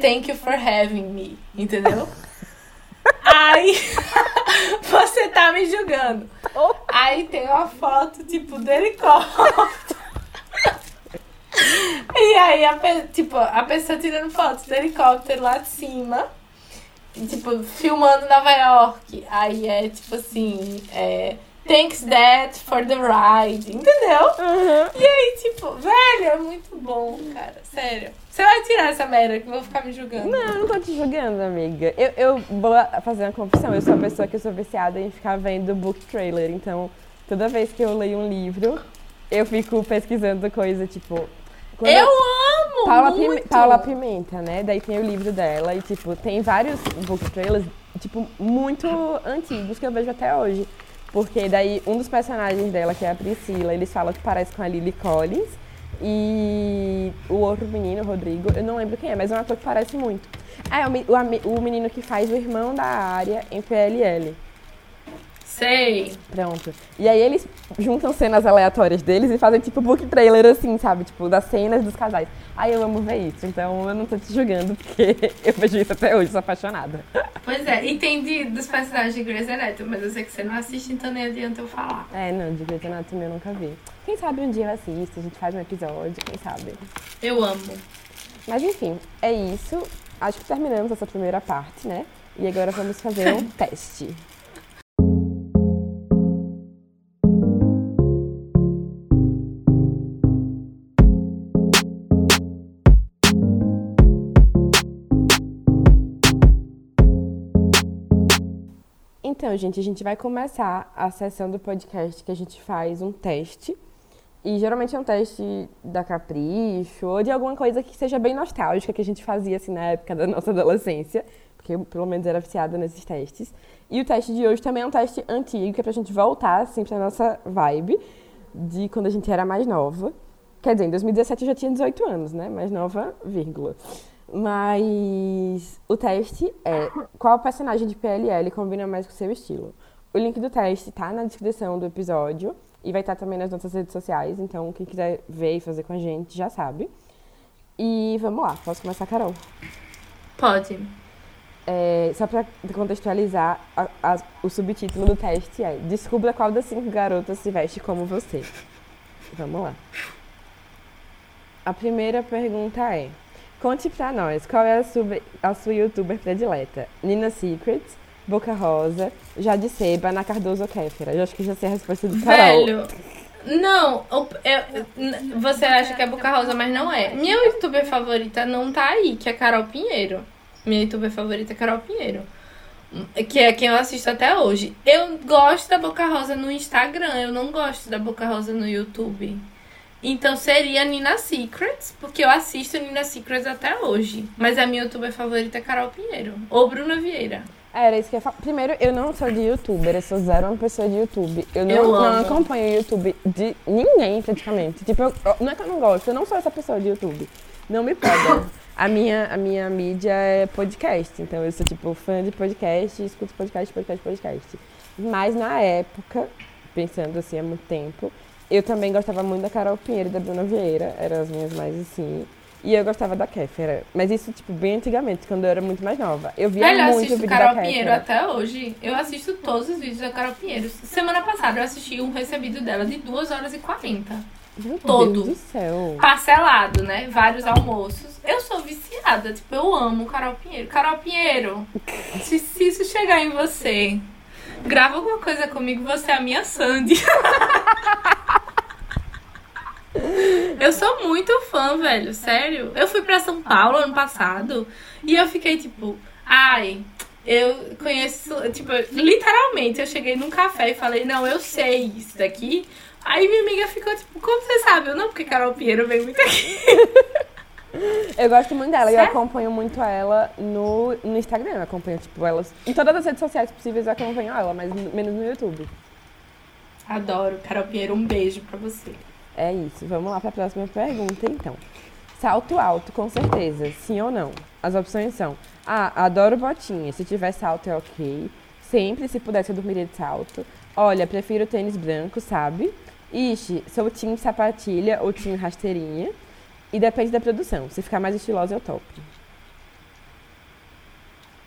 thank you for having me, entendeu? Aí <laughs> você tá me julgando. Aí tem uma foto, tipo, do helicóptero. <laughs> E aí, a, tipo, a pessoa tirando fotos do helicóptero lá de cima. Tipo, filmando Nova York. Aí é tipo assim, é, Thanks Dad for the ride, entendeu? E aí, tipo, velho, é muito bom, cara. Sério. Você vai tirar essa merda que eu vou ficar me julgando. Não, eu não tô te julgando, amiga. Eu, eu vou fazer uma confissão. Eu sou a pessoa que eu sou viciada em ficar vendo book trailer. Então, toda vez que eu leio um livro, eu fico pesquisando coisa, tipo... quando Eu amo Paula. Paula Pimenta, né? Daí tem o livro dela e, tipo, tem vários book trailers, tipo, muito antigos que eu vejo até hoje. Porque daí um dos personagens dela, que é a Priscila, eles falam que parece com a Lily Collins. E o outro menino, o Rodrigo, eu não lembro quem é, mas é um ator que parece muito. É o, o, o menino que faz o irmão da área em PLL. Sei. Pronto. E aí eles juntam cenas aleatórias deles e fazem tipo book trailer assim, sabe? Tipo, das cenas dos casais. Aí eu amo ver isso, então eu não tô te julgando, porque <laughs> eu vejo isso até hoje, sou apaixonada. Pois é, e tem de, dos personagens de Grey's Anatomy, mas eu sei que você não assiste, então nem adianta eu falar. É, não, de Grey's Anatomy eu nunca vi. Quem sabe um dia eu assisto, a gente faz um episódio, quem sabe. Eu amo. Mas enfim, é isso. Acho que terminamos essa primeira parte, né? E agora vamos fazer um <laughs> teste. Então, gente, a gente vai começar a sessão do podcast que a gente faz um teste. E geralmente é um teste da Capricho ou de alguma coisa que seja bem nostálgica que a gente fazia assim na época da nossa adolescência, porque eu pelo menos era viciada nesses testes. E o teste de hoje também é um teste antigo, que é pra gente voltar assim pra nossa vibe de quando a gente era mais nova. Quer dizer, em 2017 eu já tinha 18 anos, né? Mais nova, vírgula. Mas o teste é qual personagem de PLL combina mais com o seu estilo. O link do teste tá na descrição do episódio e vai estar também nas nossas redes sociais, então quem quiser ver e fazer com a gente já sabe. E vamos lá, posso começar, Carol? Pode. É, só pra contextualizar, a- a- o subtítulo do teste é Descubra qual das cinco garotas se veste como você. Vamos lá. A primeira pergunta é: Conte pra nós, qual é a sua, a sua youtuber predileta? Nina Secrets, Boca Rosa, Jade Seba, Ana Cardoso ou Kéfera? Eu acho que já sei a resposta do Carol. Velho. <laughs> Não, eu- n- você acha que é Boca Rosa, mas não é. Minha youtuber favorita não tá aí, que é Carol Pinheiro. Minha youtuber favorita é Carol Pinheiro. Que é quem eu assisto até hoje. Eu gosto da Boca Rosa no Instagram, eu não gosto da Boca Rosa no YouTube. Então seria Nina Secrets, porque eu assisto Nina Secrets até hoje. Mas a minha youtuber favorita é Carol Pinheiro. Ou Bruna Vieira. Era isso que eu ia falar. Primeiro, eu não sou de youtuber, eu sou zero uma pessoa de YouTube. Eu não, Eu não acompanho o YouTube de ninguém, praticamente. Tipo, eu- não é que eu não gosto, eu não sou essa pessoa de YouTube. Não me pega. A minha, a minha mídia é podcast, então eu sou, tipo, fã de podcast, escuto podcast, podcast, podcast. Mas na época, pensando assim, há muito tempo, eu também gostava muito da Carol Pinheiro e da Bruna Vieira, eram as minhas mais assim. E eu gostava da Kéfera. Mas isso, tipo, bem antigamente, quando eu era muito mais nova. Eu via eu muito o assisto Carol Pinheiro até hoje. Eu assisto todos os vídeos da Carol Pinheiro. Semana passada eu assisti um recebido dela de 2 horas e 40. Meu todo. Deus do céu. Parcelado, né? Vários almoços. Eu sou viciada, tipo, eu amo Carol Pinheiro. Carol Pinheiro, se, se isso chegar em você, grava alguma coisa comigo, você é a minha Sandy. <laughs> Eu sou muito fã, velho, sério. Eu fui pra São Paulo ano passado e eu fiquei tipo, ai, eu conheço, tipo, literalmente eu cheguei num café e falei, não, eu sei isso daqui. Aí minha amiga ficou tipo, como você sabe? Eu não, porque Carol Pinheiro vem muito aqui. <laughs> Eu gosto muito dela e eu acompanho muito ela no, no Instagram. Eu acompanho, tipo, elas. Em todas as redes sociais possíveis eu acompanho ela, mas menos no YouTube. Adoro, Carol Pinheiro, um beijo pra você. É isso. Vamos lá para a próxima pergunta, então. Salto alto, com certeza. Sim ou não? As opções são: A. Adoro botinha. Se tiver salto é ok. Sempre, se pudesse, eu dormiria de salto. Olha, prefiro tênis branco, sabe? Ixi, sou time sapatilha ou time rasteirinha. E depende da produção. Se ficar mais estilosa, eu topo.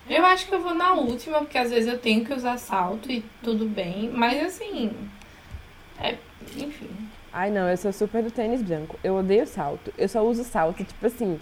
Eu acho que eu vou na última, porque às vezes eu tenho que usar salto e tudo bem. Mas assim. É. Enfim. Ai, não, eu sou super do tênis branco. Eu odeio salto. Eu só uso salto, tipo assim,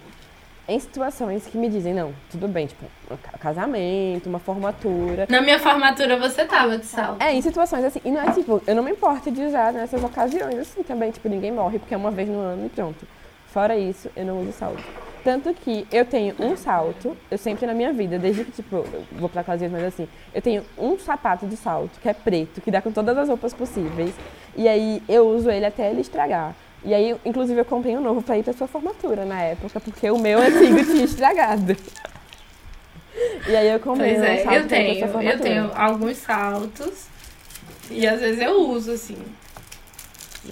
em situações que me dizem, não, tudo bem, tipo, um ca- casamento, uma formatura. Na minha formatura você tava de salto. É, em situações assim. E não é tipo, eu não me importo de usar nessas ocasiões assim também. Tipo, ninguém morre porque é uma vez no ano e pronto. Fora isso, eu não uso salto. Tanto que eu tenho um salto, eu sempre na minha vida, desde que, tipo, eu vou pra ocasiões, mas assim, eu tenho um sapato de salto que é preto, que dá com todas as roupas possíveis. E aí eu uso ele até ele estragar. E aí, inclusive, eu comprei um novo pra ir pra sua formatura na época, porque o meu antigo tinha estragado. E aí eu comprei Pois um é, salto eu ir pra sua tenho. Eu formatura. tenho alguns saltos. E às vezes eu uso, assim.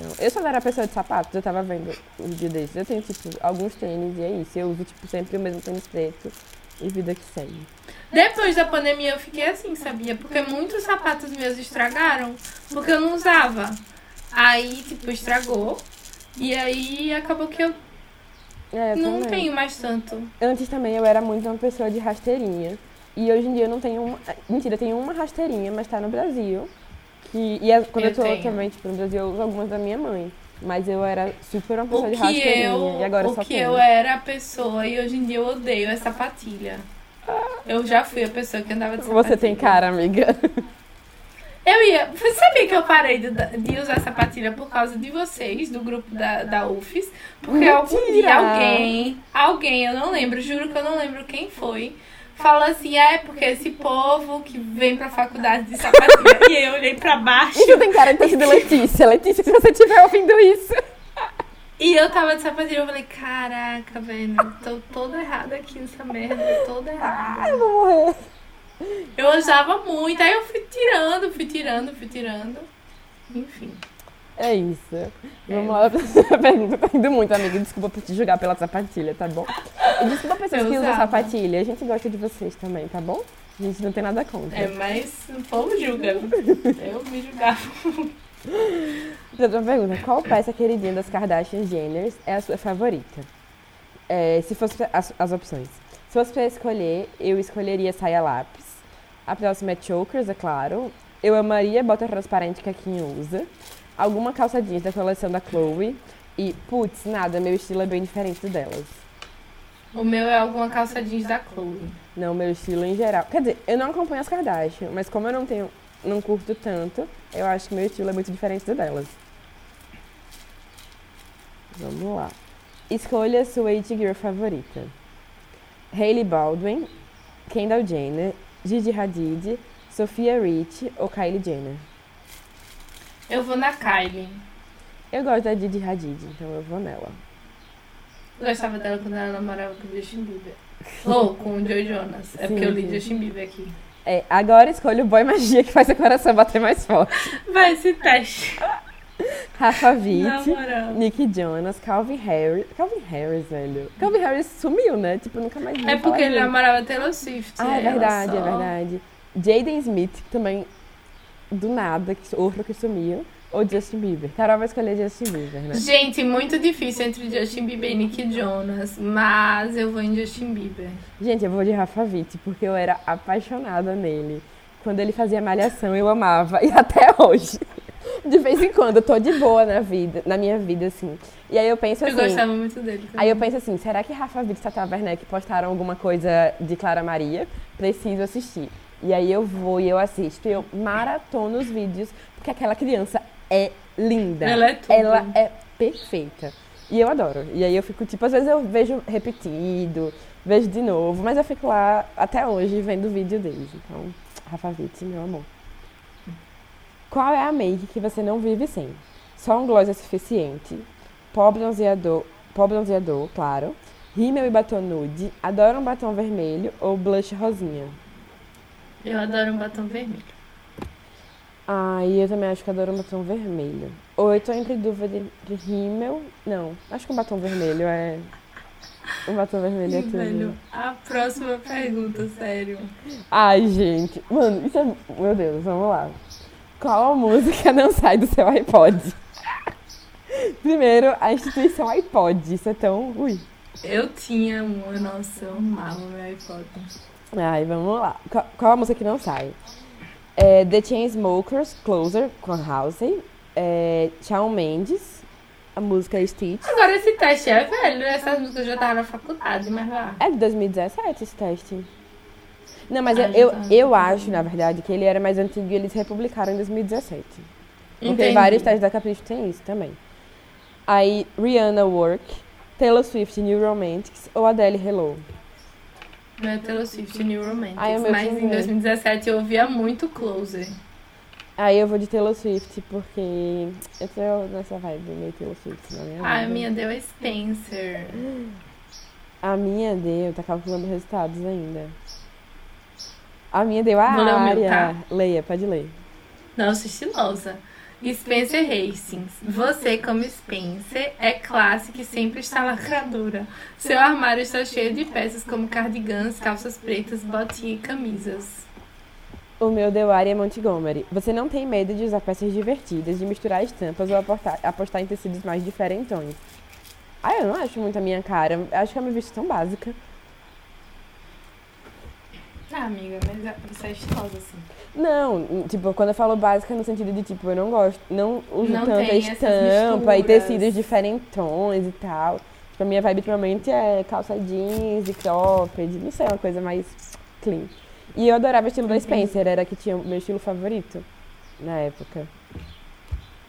Não, eu só não era pessoa de sapatos, eu tava vendo um dia desses. Eu tenho, tipo, alguns tênis e é isso. Eu uso, tipo, sempre o mesmo tênis preto e vida que segue. Depois da pandemia eu fiquei assim, sabia? Porque muitos sapatos meus estragaram. Porque eu não usava. Aí, tipo, estragou. E aí acabou que eu É, eu não também. tenho mais tanto. Antes também eu era muito uma pessoa de rasteirinha. E hoje em dia eu não tenho uma. Mentira, eu tenho uma rasteirinha, mas tá no Brasil. Que... E é- quando eu, Eu tô tenho. também, tipo, no Brasil, eu uso algumas da minha mãe. Mas eu era super uma pessoa O de rasteirinha. eu, e agora o só que tenho. eu era a pessoa e hoje em dia eu odeio é sapatilha. Eu já fui a pessoa que andava de sapatilha. Você tem cara, amiga. <laughs> Eu ia. Você sabia que eu parei de, de usar sapatilha por causa de vocês, do grupo da, da UFES? Porque algum dia Mentira! alguém, alguém, eu não lembro, juro que eu não lembro quem foi, falou assim: ah, é porque esse povo que vem pra faculdade de sapatilha. <laughs> e eu olhei pra baixo Isso tem cara de ter sido <laughs> Letícia. Letícia, se você estiver ouvindo isso. e eu tava de sapatilha. Eu falei: caraca, velho, tô toda errada aqui nessa merda, toda errada. Eu vou morrer. Eu usava muito, aí eu fui tirando, fui tirando, fui tirando. Enfim. É isso. Vamos lá pra pergunta. Tá indo muito, amiga. Desculpa por te julgar pela sapatilha, tá bom? E desculpa pessoas Eu que usam sapatilha. A gente gosta de vocês também, tá bom? A gente não tem nada contra. É, mas o povo julga. <laughs> Eu me julgava. Outra pergunta. Qual peça queridinha das Kardashian Jenners é a sua favorita? É, se fosse as, as opções. Se fosse pra escolher, eu escolheria saia lápis. A próxima é chokers, é claro. Eu amaria bota transparente que a Kim usa. Alguma calça jeans da coleção da Chloe. E, putz, nada, meu estilo é bem diferente do delas. O meu é alguma calça jeans da Chloe. Não, meu estilo em geral. Quer dizer, eu não acompanho as Kardashian, mas como eu não tenho, não curto tanto, eu acho que meu estilo é muito diferente do delas. Vamos lá. Escolha sua It Girl favorita. Hailey Baldwin, Kendall Jenner, Gigi Hadid, Sofia Rich ou Kylie Jenner. Eu vou na Kylie. Eu gosto da Gigi Hadid, então eu vou nela. Eu gostava dela quando ela namorava com o Justin Bieber. Ou com o Joe Jonas. É porque eu li Sim, sim. Justin Bieber aqui. É, agora escolha o boy magia que faz o coração bater mais forte. Vai esse teste. Rafa Witt. Nick Jonas, Calvin Harris. Calvin Harris, velho. Calvin Harris sumiu, né? Tipo, nunca mais É porque ele namorava Taylor Swift. Ah, é verdade, é só- verdade. Jaden Smith, que também, do nada, que, outro que sumiu. Ou Justin Bieber. Carol vai escolher Justin Bieber, né? Gente, muito difícil entre Justin Bieber e Nick Jonas, mas eu vou em Justin Bieber. Gente, eu vou de Rafa Witt, porque eu era apaixonada nele. Quando ele fazia malhação, eu amava. <laughs> E até hoje. De vez em quando, eu tô de boa na vida, na minha vida, assim. E aí eu penso Eu assim. gostava muito dele. também. Aí eu penso assim, será que Rafa Witt e Tata Werneck postaram alguma coisa de Clara Maria? Preciso assistir. E aí eu vou e eu assisto. E eu maratono os vídeos, porque aquela criança é linda. Ela é tudo. Ela é perfeita. E eu adoro. E aí eu fico, tipo, às vezes eu vejo repetido, vejo de novo, mas eu fico lá até hoje vendo o vídeo deles. Então, Rafa Witt, meu amor. Qual é a make que você não vive sem? Só um gloss é suficiente. Pó bronzeador, pó bronzeador, claro. Rímel e batom nude. Adoro um batom vermelho ou blush rosinha. Eu adoro um batom vermelho. Ah, e eu também acho que adoro um batom vermelho. Ou eu tô entre dúvida de rímel. Não, acho que um batom vermelho é. Um batom vermelho é tudo. Velho, a próxima pergunta, sério. Ai, gente. Mano, isso é. Meu Deus, vamos lá. Qual a música não sai do seu iPod? Primeiro, a instituição iPod. Isso é tão. Ui. Eu tinha uma, nossa, eu amava meu iPod. Ai, vamos lá. Qual, qual a música que não sai? É, The Chainsmokers, Closer, com Halsey. É, Shawn Mendes, a música Stitch. Agora esse teste é velho, essas músicas já estavam na faculdade, mas vá. É de 2017 esse teste. Não, mas Ah, eu, já eu, tá. eu acho, na verdade, que ele era mais antigo e eles republicaram em 2017. Porque Entendi. vários testes da Capricho tem isso também. Aí, Rihanna Work, Taylor Swift New Romantics ou Adele Hello. Meu Taylor Swift New Romantics, Ai, mas em também. 2017 eu ouvia muito Closer. Aí eu vou de Taylor Swift, porque eu tô nessa vibe meio Taylor Swift na minha Ah, a minha deu a Spencer. A minha deu, tá calculando resultados ainda. A minha deu a Vou o meu, área. tá? Leia, pode ler. Nossa, estilosa. Spencer Hastings. Você, como Spencer, é clássica e sempre está lacradora. Seu armário está cheio de peças como cardigans, calças pretas, botinha e camisas. O meu deu área Montgomery. Você não tem medo de usar peças divertidas, de misturar estampas ou apostar, apostar em tecidos mais diferentões. Ah, eu não acho muito a minha cara. Eu Acho que eu me visto tão básica. Ah, amiga, mas você é estilosa, assim. Não, tipo, quando eu falo básica no sentido de tipo, eu não gosto, não uso Não tanta estampa e tecidos diferentões e tal. Tipo, a minha vibe ultimamente é calça jeans e cropped, não sei, uma coisa mais clean. E eu adorava o estilo da Spencer, era que tinha o meu estilo favorito na época.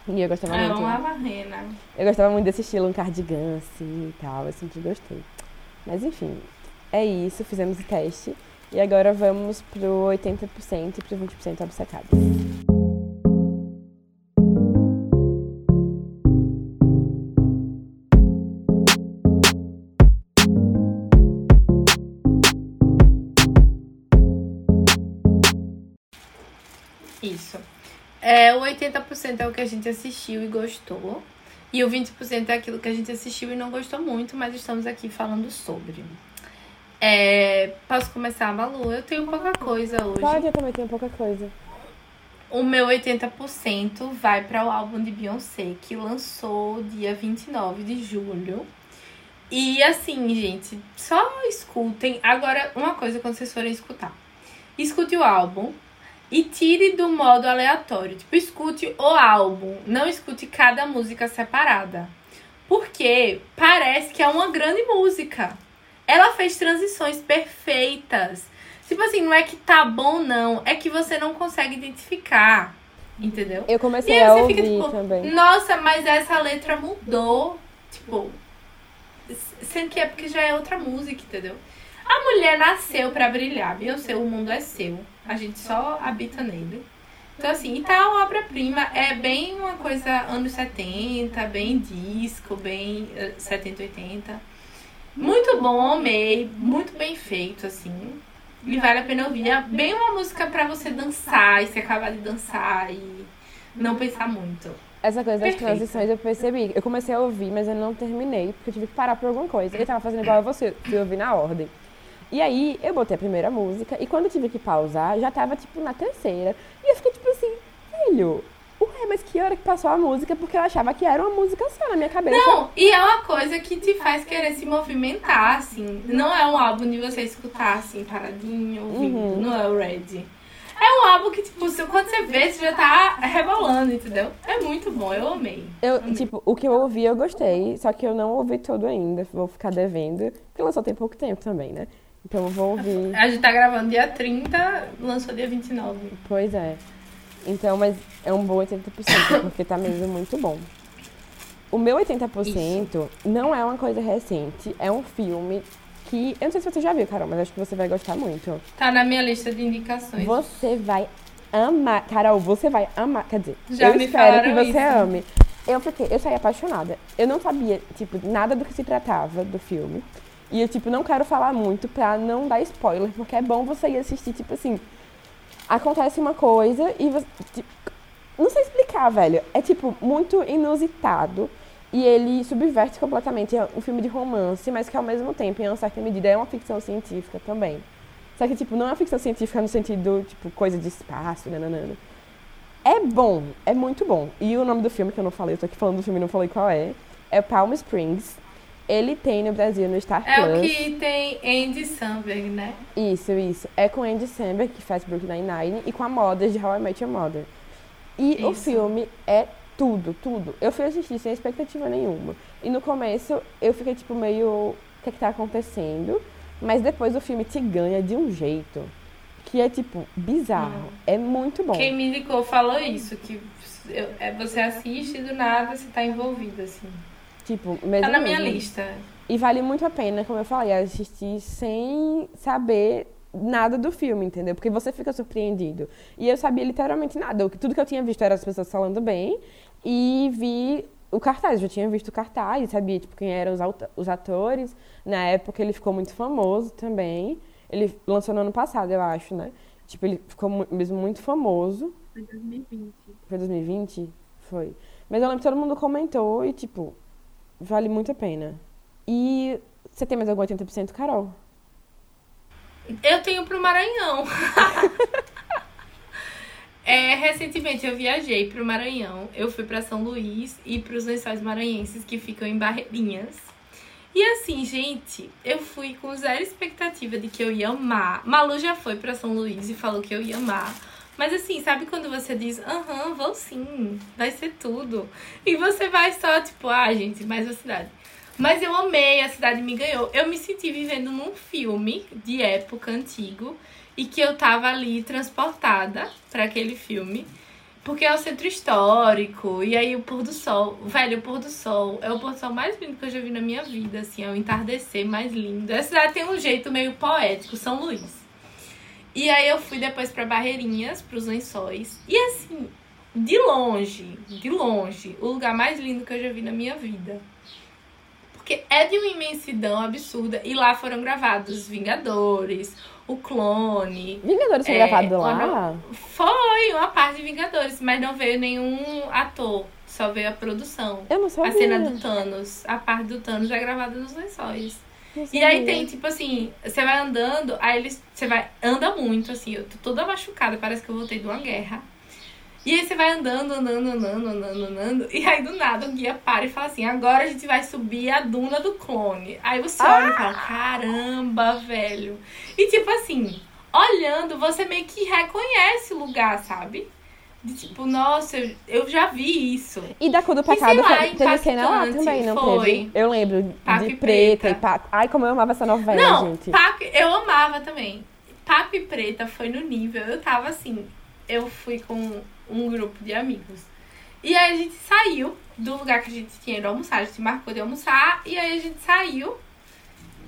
E eu gostava Ah, eu muito. amava a Rena. Eu gostava muito desse estilo, um cardigan assim e tal, eu sempre gostei. Mas enfim, é isso, fizemos o teste. E agora vamos pro 80% e pro 20% obcecados. Isso. É, o 80% é o que a gente assistiu e gostou. E o 20% é aquilo que a gente assistiu e não gostou muito, mas estamos aqui falando sobre. É, posso começar, Malu? Eu tenho pouca coisa hoje. Pode, eu também tenho pouca coisa. O meu 80% vai para o álbum de Beyoncé, que lançou dia 29 de julho. E assim, gente, só escutem. Agora, uma coisa quando vocês forem escutar. Escute o álbum e tire do modo aleatório. Tipo, escute o álbum, não escute cada música separada. Porque parece que é uma grande música. Ela fez transições perfeitas. Tipo assim, não é que tá bom, não. É que você não consegue identificar. Entendeu? Eu E comecei aí a você ouvir fica tipo, também. nossa, mas essa letra mudou. Tipo, sendo que é porque já é outra música, entendeu? A mulher nasceu pra brilhar. Beyoncé, o mundo é seu. A gente só habita nele. Então, assim, e tá uma obra-prima. É bem uma coisa anos 70, bem disco, bem eh, 70, 80. Muito bom, amei. Muito bem feito, assim. E vale a pena ouvir. É bem uma música pra você dançar e se acabar de dançar e não pensar muito. Essa coisa das Perfeito. transições eu percebi. Eu comecei a ouvir, mas eu não terminei, porque eu tive que parar por alguma coisa. Eu tava fazendo igual a você, fui ouvir na ordem. E aí eu botei a primeira música, e quando eu tive que pausar, já tava tipo na terceira. E eu fiquei tipo assim, filho, ué, mas que hora que passou a música? Porque eu achava que era uma música só na minha cabeça. Não, e é uma coisa que te faz querer se movimentar, assim. Não é um álbum de você escutar, assim, paradinho, ouvindo. Uhum. Não é o Red. É um álbum que, tipo, quando você vê, você já tá rebolando, entendeu? É muito bom, eu amei. Eu, tipo, o que eu ouvi eu gostei, só que eu não ouvi todo ainda. Vou ficar devendo, porque lançou tem pouco tempo também, né? Então eu vou ouvir. A gente tá gravando dia 30, lançou dia 29. Pois é. Então, mas é um bom 80%, <coughs> porque tá mesmo muito bom. O meu 80% não é uma coisa recente, é um filme que. Eu não sei se você já viu, Carol, mas acho que você vai gostar muito. Tá na minha lista de indicações. Você vai amar. Carol, você vai amar. Quer dizer, Já eu me espero que você isso. ame. Eu fiquei, eu saí apaixonada. Eu não sabia, tipo, nada do que se tratava do filme. E eu, tipo, não quero falar muito pra não dar spoiler, porque é bom você ir assistir, tipo assim. Acontece uma coisa e você. não sei explicar, velho. É, tipo, muito inusitado. E ele subverte completamente. É um filme de romance, mas que ao mesmo tempo, em uma certa medida, é uma ficção científica também. Só que, tipo, não é uma ficção científica no sentido, tipo, coisa de espaço, nananana. É bom, é muito bom. E o nome do filme, que eu não falei, eu tô aqui falando do filme e não falei qual é, é Palm Springs. Ele tem no Brasil no Star É Plus. o que tem Andy Samberg, né? Isso, isso. É com Andy Samberg, que faz Brooklyn Nine-Nine, e com a Moda de How I Met Your Mother. E o Isso. filme é tudo, tudo. Eu fui assistir sem expectativa nenhuma. E no começo eu fiquei tipo meio, o que é que tá acontecendo? Mas depois o filme te ganha de um jeito que é tipo bizarro. É muito bom. Quem me indicou falou isso, que eu- é, você assiste e do nada você tá envolvido, assim. Tipo, mesmo Tá na minha mesmo. lista. E vale muito a pena, como eu falei, assistir sem saber nada do filme, entendeu? Porque você fica surpreendido. E eu sabia literalmente nada. O que- Tudo que eu tinha visto era as pessoas falando bem e vi o cartaz. Eu já tinha visto o cartaz, sabia tipo, quem eram os, atores. Na época ele ficou muito famoso também. Ele lançou no ano passado, eu acho, né? Tipo, ele ficou mu- mesmo muito famoso. Foi 2020. Foi 2020? Foi. Mas eu lembro que todo mundo comentou e, tipo, vale muito a pena. E você tem mais algum 80%, Carol? Eu tenho pro Maranhão. <laughs> É, recentemente eu viajei pro Maranhão. Eu fui pra São Luís e pros lençóis maranhenses que ficam em Barreirinhas. E assim, gente, eu fui com zero expectativa de que eu ia amar. Malu já foi pra São Luís e falou que eu ia amar. Mas assim, sabe quando você diz, aham, vou sim, vai ser tudo. E você vai só, tipo, ah, gente, mais uma cidade. Mas eu amei, a cidade me ganhou. Eu me senti vivendo num filme de época antigo e que eu tava ali transportada pra aquele filme. Porque é o centro histórico, e aí o pôr do sol. Velho, o pôr do sol é o pôr do sol mais lindo que eu já vi na minha vida, assim, é o entardecer mais lindo. A cidade tem um jeito meio poético, São Luís. E aí eu fui depois pra Barreirinhas, pros lençóis. E assim, de longe, de longe, o lugar mais lindo que eu já vi na minha vida. Porque é de uma imensidão absurda. E lá foram gravados os Vingadores, o Clone. Vingadores foi É, gravado lá? Foi uma parte de Vingadores, mas não veio nenhum ator. Só veio a produção. Eu não sabia. A cena do Thanos. A parte do Thanos é gravada nos lençóis. E aí tem, tipo assim, você vai andando, aí eles. Você vai. Anda muito, assim, eu tô toda machucada, parece que eu voltei de uma guerra. E aí você vai andando, andando, andando, andando, andando. E aí do nada o guia para e fala assim: agora a gente vai subir a duna do clone. Aí você olha e fala: caramba, velho. E tipo assim, olhando, você meio que reconhece o lugar, sabe? De tipo, nossa, eu, eu já vi isso. E da cor do pecado lá, teve cena lá também, não foi. teve? Eu lembro Paco de preta, Preta. e Paco. Ai, como eu amava essa novela, Não, gente. Paco, eu amava também. Paco e Preta foi no nível. Eu tava assim, eu fui com um grupo de amigos. E aí a gente saiu do lugar que a gente tinha ido almoçar. A gente marcou de almoçar. E aí a gente saiu.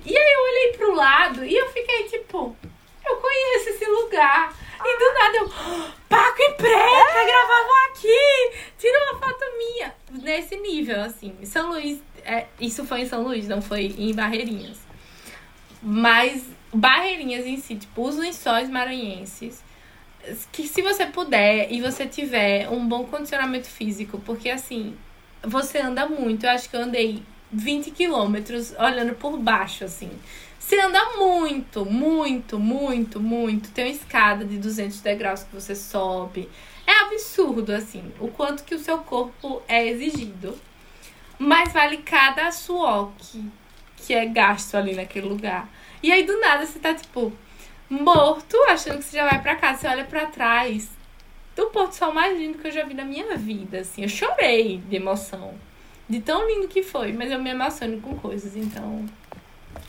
E aí eu olhei pro lado e eu fiquei tipo, eu conheço esse lugar. E do nada eu, "Ah, Paco e Preta gravavam aqui! Tira uma foto minha. Nesse nível, assim. São Luís, é, isso foi em São Luís, não foi em Barreirinhas. Mas barreirinhas em si, tipo, os lençóis maranhenses, que se você puder e você tiver um bom condicionamento físico, porque assim, você anda muito, eu acho que eu andei 20 quilômetros olhando por baixo, assim. Você anda muito, muito, muito, muito. Tem uma escada de 200 degraus que você sobe. É absurdo, assim, o quanto que o seu corpo é exigido. Mas vale cada suor que, que é gasto ali naquele lugar. E aí, do nada, você tá, tipo, morto, achando que você já vai pra casa. Você olha pra trás. Do Porto Sol mais lindo que eu já vi na minha vida, assim. Eu chorei de emoção. De tão lindo que foi. Mas eu me emociono com coisas, então...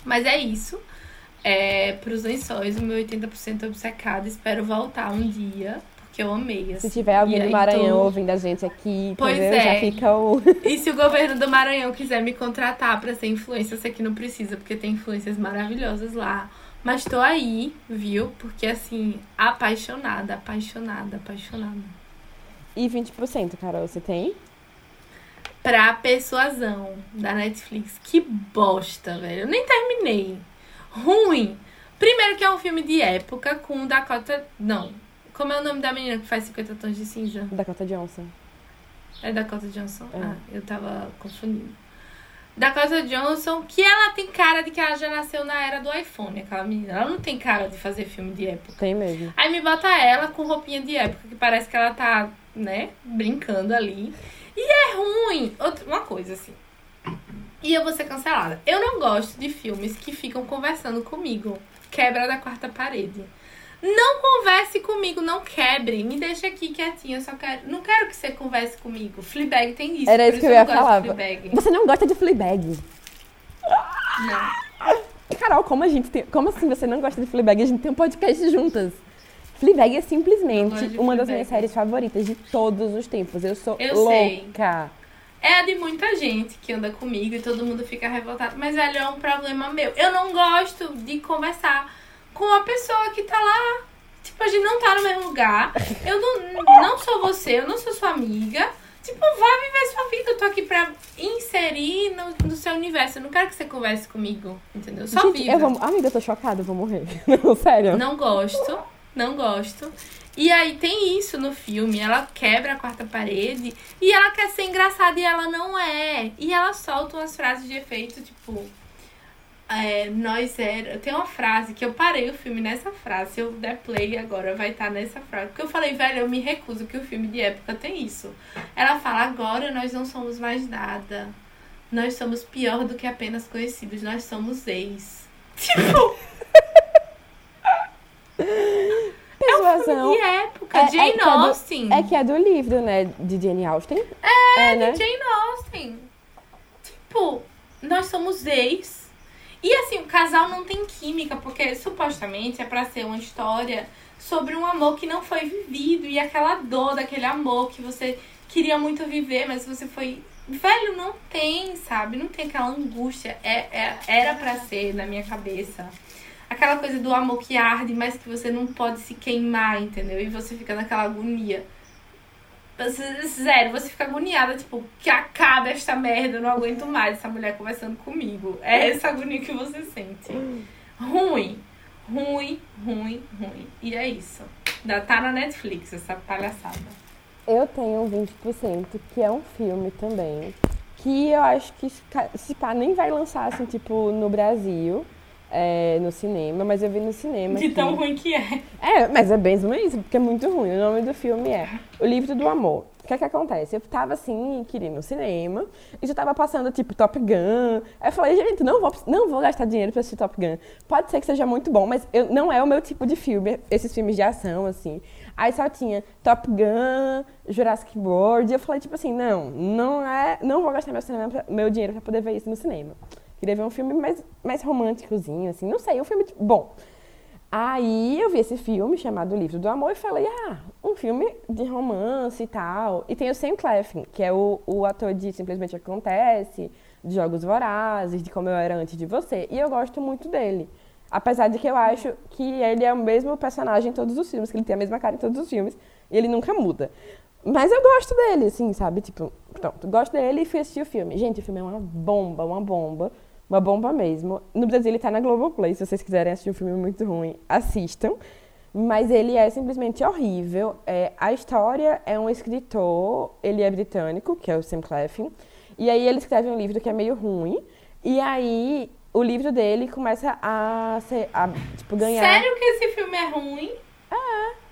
Mas é isso. É, pros lençóis, o meu 80% obcecado. Espero voltar um dia que eu amei. Assim. Se tiver alguém do Maranhão tô... ouvindo a gente aqui, pois entendeu? é. já fica o. <laughs> E se o governo do Maranhão quiser me contratar para ser influência, eu sei que não precisa, porque tem influências maravilhosas lá. Mas tô aí, viu? Porque assim, apaixonada, apaixonada, apaixonada. E 20%, Carol, você tem? Pra Persuasão, da Netflix. Que bosta, velho. Eu nem terminei. Ruim. Primeiro que é um filme de época com Dakota. Não, como é o nome da menina que faz 50 tons de cinza? Dakota Johnson. É Dakota Johnson? É. Ah, eu tava confundindo. Dakota Johnson, que ela tem cara de que ela já nasceu na era do iPhone, aquela menina. Ela não tem cara de fazer filme de época. Tem mesmo. Aí me bota ela com roupinha de época, que parece que ela tá, né, brincando ali. E é ruim. Outra, uma coisa assim. E eu vou ser cancelada. Eu não gosto de filmes que ficam conversando comigo. Quebra da quarta parede. Não converse comigo, não quebre. Me deixa aqui quietinha, eu só quero. Não quero que você converse comigo. Fleabag tem isso. Era isso que eu eu ia falar. Você não gosta de Fleabag? Não. Carol, como a gente tem. Como assim você não gosta de Fleabag? A gente tem um podcast juntas. Fleabag é simplesmente uma das minhas séries favoritas de todos os tempos. Eu sou Eu sei. louca. É a de muita gente que anda comigo e todo mundo fica revoltado. Mas, velho, é um problema meu. Eu não gosto de conversar com a pessoa que tá lá. Tipo, a gente não tá no mesmo lugar. Eu não, não sou você, eu não sou sua amiga. Tipo, vá viver sua vida. Eu tô aqui pra inserir no, no seu universo. Eu não quero que você converse comigo, entendeu? Só gente, viva. eu vou. Amiga, eu tô chocada, eu vou morrer. <laughs> Não, sério. Não gosto, não gosto. E aí tem isso no filme, ela quebra a quarta parede e ela quer ser engraçada e ela não é. E ela solta umas frases de efeito, tipo. É, nós era. Tem uma frase que eu parei o filme nessa frase. Se eu der play agora, vai estar nessa frase. Porque eu falei, velho, eu me recuso que o filme de época tem isso. Ela fala, agora nós não somos mais nada. Nós somos pior do que apenas conhecidos. Nós somos ex. <laughs> Tipo. Persuasão. De época, É- é Jane que é do- Austen. É que é do livro, né? De Jane Austen. É, né? de Jane Austen. Tipo, nós somos ex. E assim, o casal não tem química, porque supostamente é pra ser uma história sobre um amor que não foi vivido e aquela dor daquele amor que você queria muito viver, mas você foi. Velho, não tem, sabe? Não tem aquela angústia. É, é- era pra ser na minha cabeça. Aquela coisa do amor que arde, mas que você não pode se queimar, entendeu? E você fica naquela agonia. Zero, você fica agoniada, tipo, que acabe esta merda, eu não aguento mais essa mulher conversando comigo. É essa agonia que você sente. Ruim, ruim, ruim, ruim. E é isso. Da- Tá na Netflix essa palhaçada. Eu tenho 20%, que é um filme também. Que eu acho que se pá, nem vai lançar, assim, tipo, no Brasil, é, no cinema, mas eu vi no cinema. De tão ruim que é. É, mas é bem isso, porque é muito ruim. O nome do filme é O Livro do Amor. O que é que acontece? Eu tava assim, queria ir no cinema, e já tava passando, tipo, Top Gun. Aí eu falei, gente, não vou, não vou gastar dinheiro pra assistir Top Gun. Pode ser que seja muito bom, mas eu, não é o meu tipo de filme, esses filmes de ação, assim. Aí só tinha Top Gun, Jurassic World, e eu falei, tipo assim, não, não é, não vou gastar meu, cinema meu dinheiro pra poder ver isso no cinema. Queria ver um filme mais, mais românticozinho, assim, não sei, um filme bom. Aí eu vi esse filme chamado Livro do Amor e falei, ah, um filme de romance e tal. E tem o Sam Claflin, que é o, o ator de Simplesmente Acontece, de Jogos Vorazes, de Como Eu Era Antes de Você. E eu gosto muito dele. Apesar de que eu acho que ele é o mesmo personagem em todos os filmes, que ele tem a mesma cara em todos os filmes, e ele nunca muda. Mas eu gosto dele, assim, sabe? Tipo, pronto, gosto dele e fui assistir o filme. Gente, o filme é uma bomba, uma bomba. Uma bomba mesmo. No Brasil ele tá na Globoplay, se vocês quiserem assistir um filme muito ruim, assistam. Mas ele é simplesmente horrível. É, a história é um escritor, ele é britânico, que é o Sam Cleffin. E aí ele escreve um livro que é meio ruim. E aí o livro dele começa a, ser, a tipo, ganhar... Sério que esse filme é ruim? É.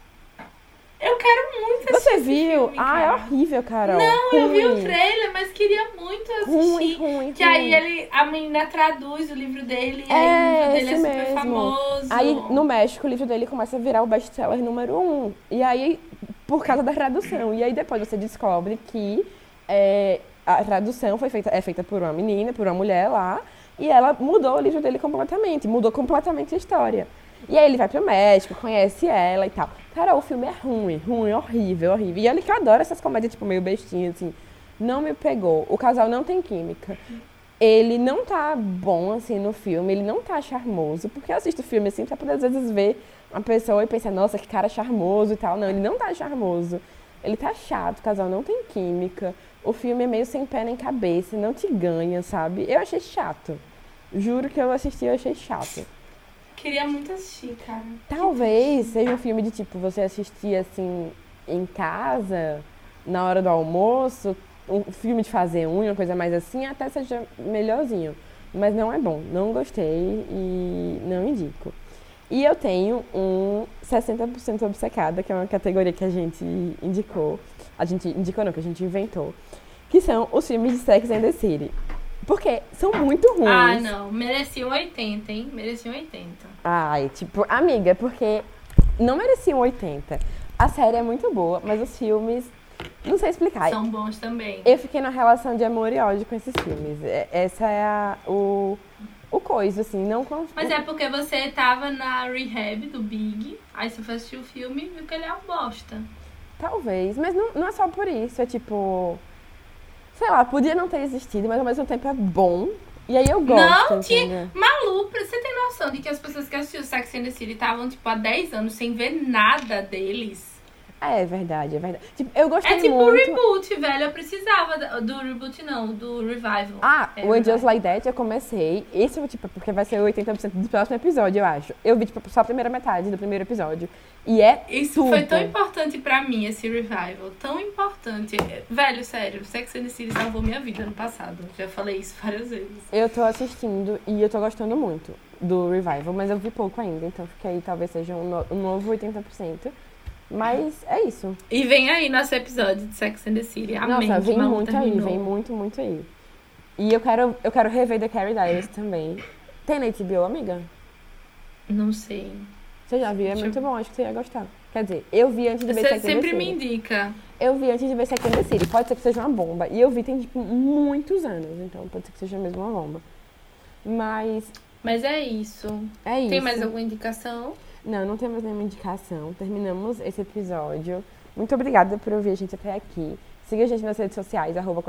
Eu quero muito assistir Você viu? filme, ah, é horrível, Carol. Não, eu vi o Ruim. trailer, mas queria muito assistir. Ruim, ruim, que ruim. aí ele, a menina traduz o livro dele e É, aí o livro dele é super mesmo. famoso. Aí, no México, o livro dele começa a virar o best-seller número um. E aí, por causa da tradução. E aí, depois você descobre que é, a tradução foi feita, é feita por uma menina, por uma mulher lá. E ela mudou o livro dele completamente. Mudou completamente a história. E aí, ele vai pro México, conhece ela e tal. Cara, o filme é ruim, ruim, horrível, horrível. E olha que eu adoro essas comédias, tipo, meio bestinhas, assim. Não me pegou. O casal não tem química. Ele não tá bom, assim, no filme. Ele não tá charmoso. Porque eu assisto filme, assim, pra poder, às vezes, ver uma pessoa e pensar, nossa, que cara charmoso e tal. Não, ele não tá charmoso. Ele tá chato, o casal não tem química. O filme é meio sem pé nem cabeça, não te ganha, sabe? Eu achei chato. Juro que eu assisti e achei chato. Queria muito assistir, cara. Talvez seja um filme de tipo, você assistir assim em casa, na hora do almoço, um filme de fazer unha, uma coisa mais assim, até seja melhorzinho. Mas não é bom, não gostei e não indico. E eu tenho um 60% obcecada, que é uma categoria que a gente indicou. A gente indicou não, que a gente inventou. Que são os filmes de Sex and the City. Porque são muito ruins. Ah, não. Mereciam 80, hein? Mereciam 80. Ai, tipo, amiga, porque não mereciam 80. A série é muito boa, mas os filmes. Não sei explicar. São bons também. Eu fiquei numa relação de amor e ódio com esses filmes. É- Essa é a, o, o coisa, assim, não com. Mas é porque você tava na rehab do Big, aí você foi assistir o filme e viu que ele é um bosta. Talvez, mas não, não é só por isso. É tipo. Sei lá, podia não ter existido, mas ao mesmo tempo é bom. E aí eu gosto. Não, tinha. Malu, você tem noção de que as pessoas que assistiram Sex and the City estavam, tipo, há 10 anos sem ver nada deles? É verdade, é verdade. Tipo, eu gostei É tipo o muito. reboot, velho. Eu precisava do reboot, não, do revival. Ah, É o Just. Like That eu comecei. Esse, tipo, porque vai ser 80% do próximo episódio, eu acho. Eu vi, tipo, só a primeira metade do primeiro episódio. E é Isso tudo. foi tão importante pra mim, esse revival. Tão importante. Velho, sério, Sex and the City salvou minha vida no passado. Já falei isso várias vezes. Eu tô assistindo e eu tô gostando muito do Revival, mas eu vi pouco ainda, então fica aí, talvez seja um, no- um novo 80%. Mas é isso. E vem aí nosso episódio de Sex and the City. Amém. Nossa, vem muito aí, terminou. vem muito, muito aí. E eu quero, eu quero rever The Carrie Diaries também. Tem na HBO, amiga? Não sei. Você já viu? É Deixa muito eu- bom, acho que você ia gostar. Quer dizer, eu vi antes de ver Você Sex and the sempre me City. indica. Eu vi antes de ver Sex and the City. Pode ser que seja uma bomba. E eu vi tem, tipo, muitos anos. Então pode ser que seja mesmo uma bomba. Mas Mas é isso. é isso. Tem mais alguma indicação? Não, não temos nenhuma indicação. Terminamos esse episódio. Muito obrigada por ouvir a gente até aqui. Siga a gente nas redes sociais, arroba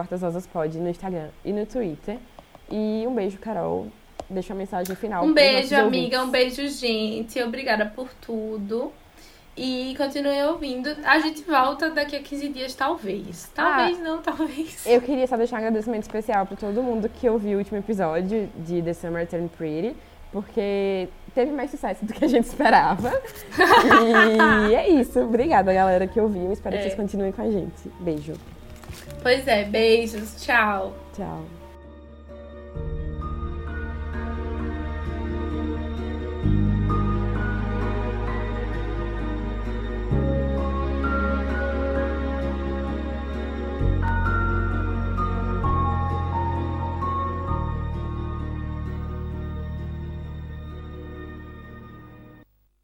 no Instagram e no Twitter. E um beijo, Carol. Deixa uma mensagem final. Um beijo, amiga. Um ouvintes. beijo, gente. Obrigada por tudo. E continue ouvindo. A gente volta daqui a 15 dias, talvez. Talvez não, talvez. Eu queria só deixar um agradecimento especial para todo mundo que ouviu o último episódio de The Summer Turned Pretty, porque teve mais sucesso do que a gente esperava. e é isso. Obrigada, galera, que ouviu. Espero É. que vocês continuem com a gente. Beijo. Pois é, beijos. Tchau. Tchau.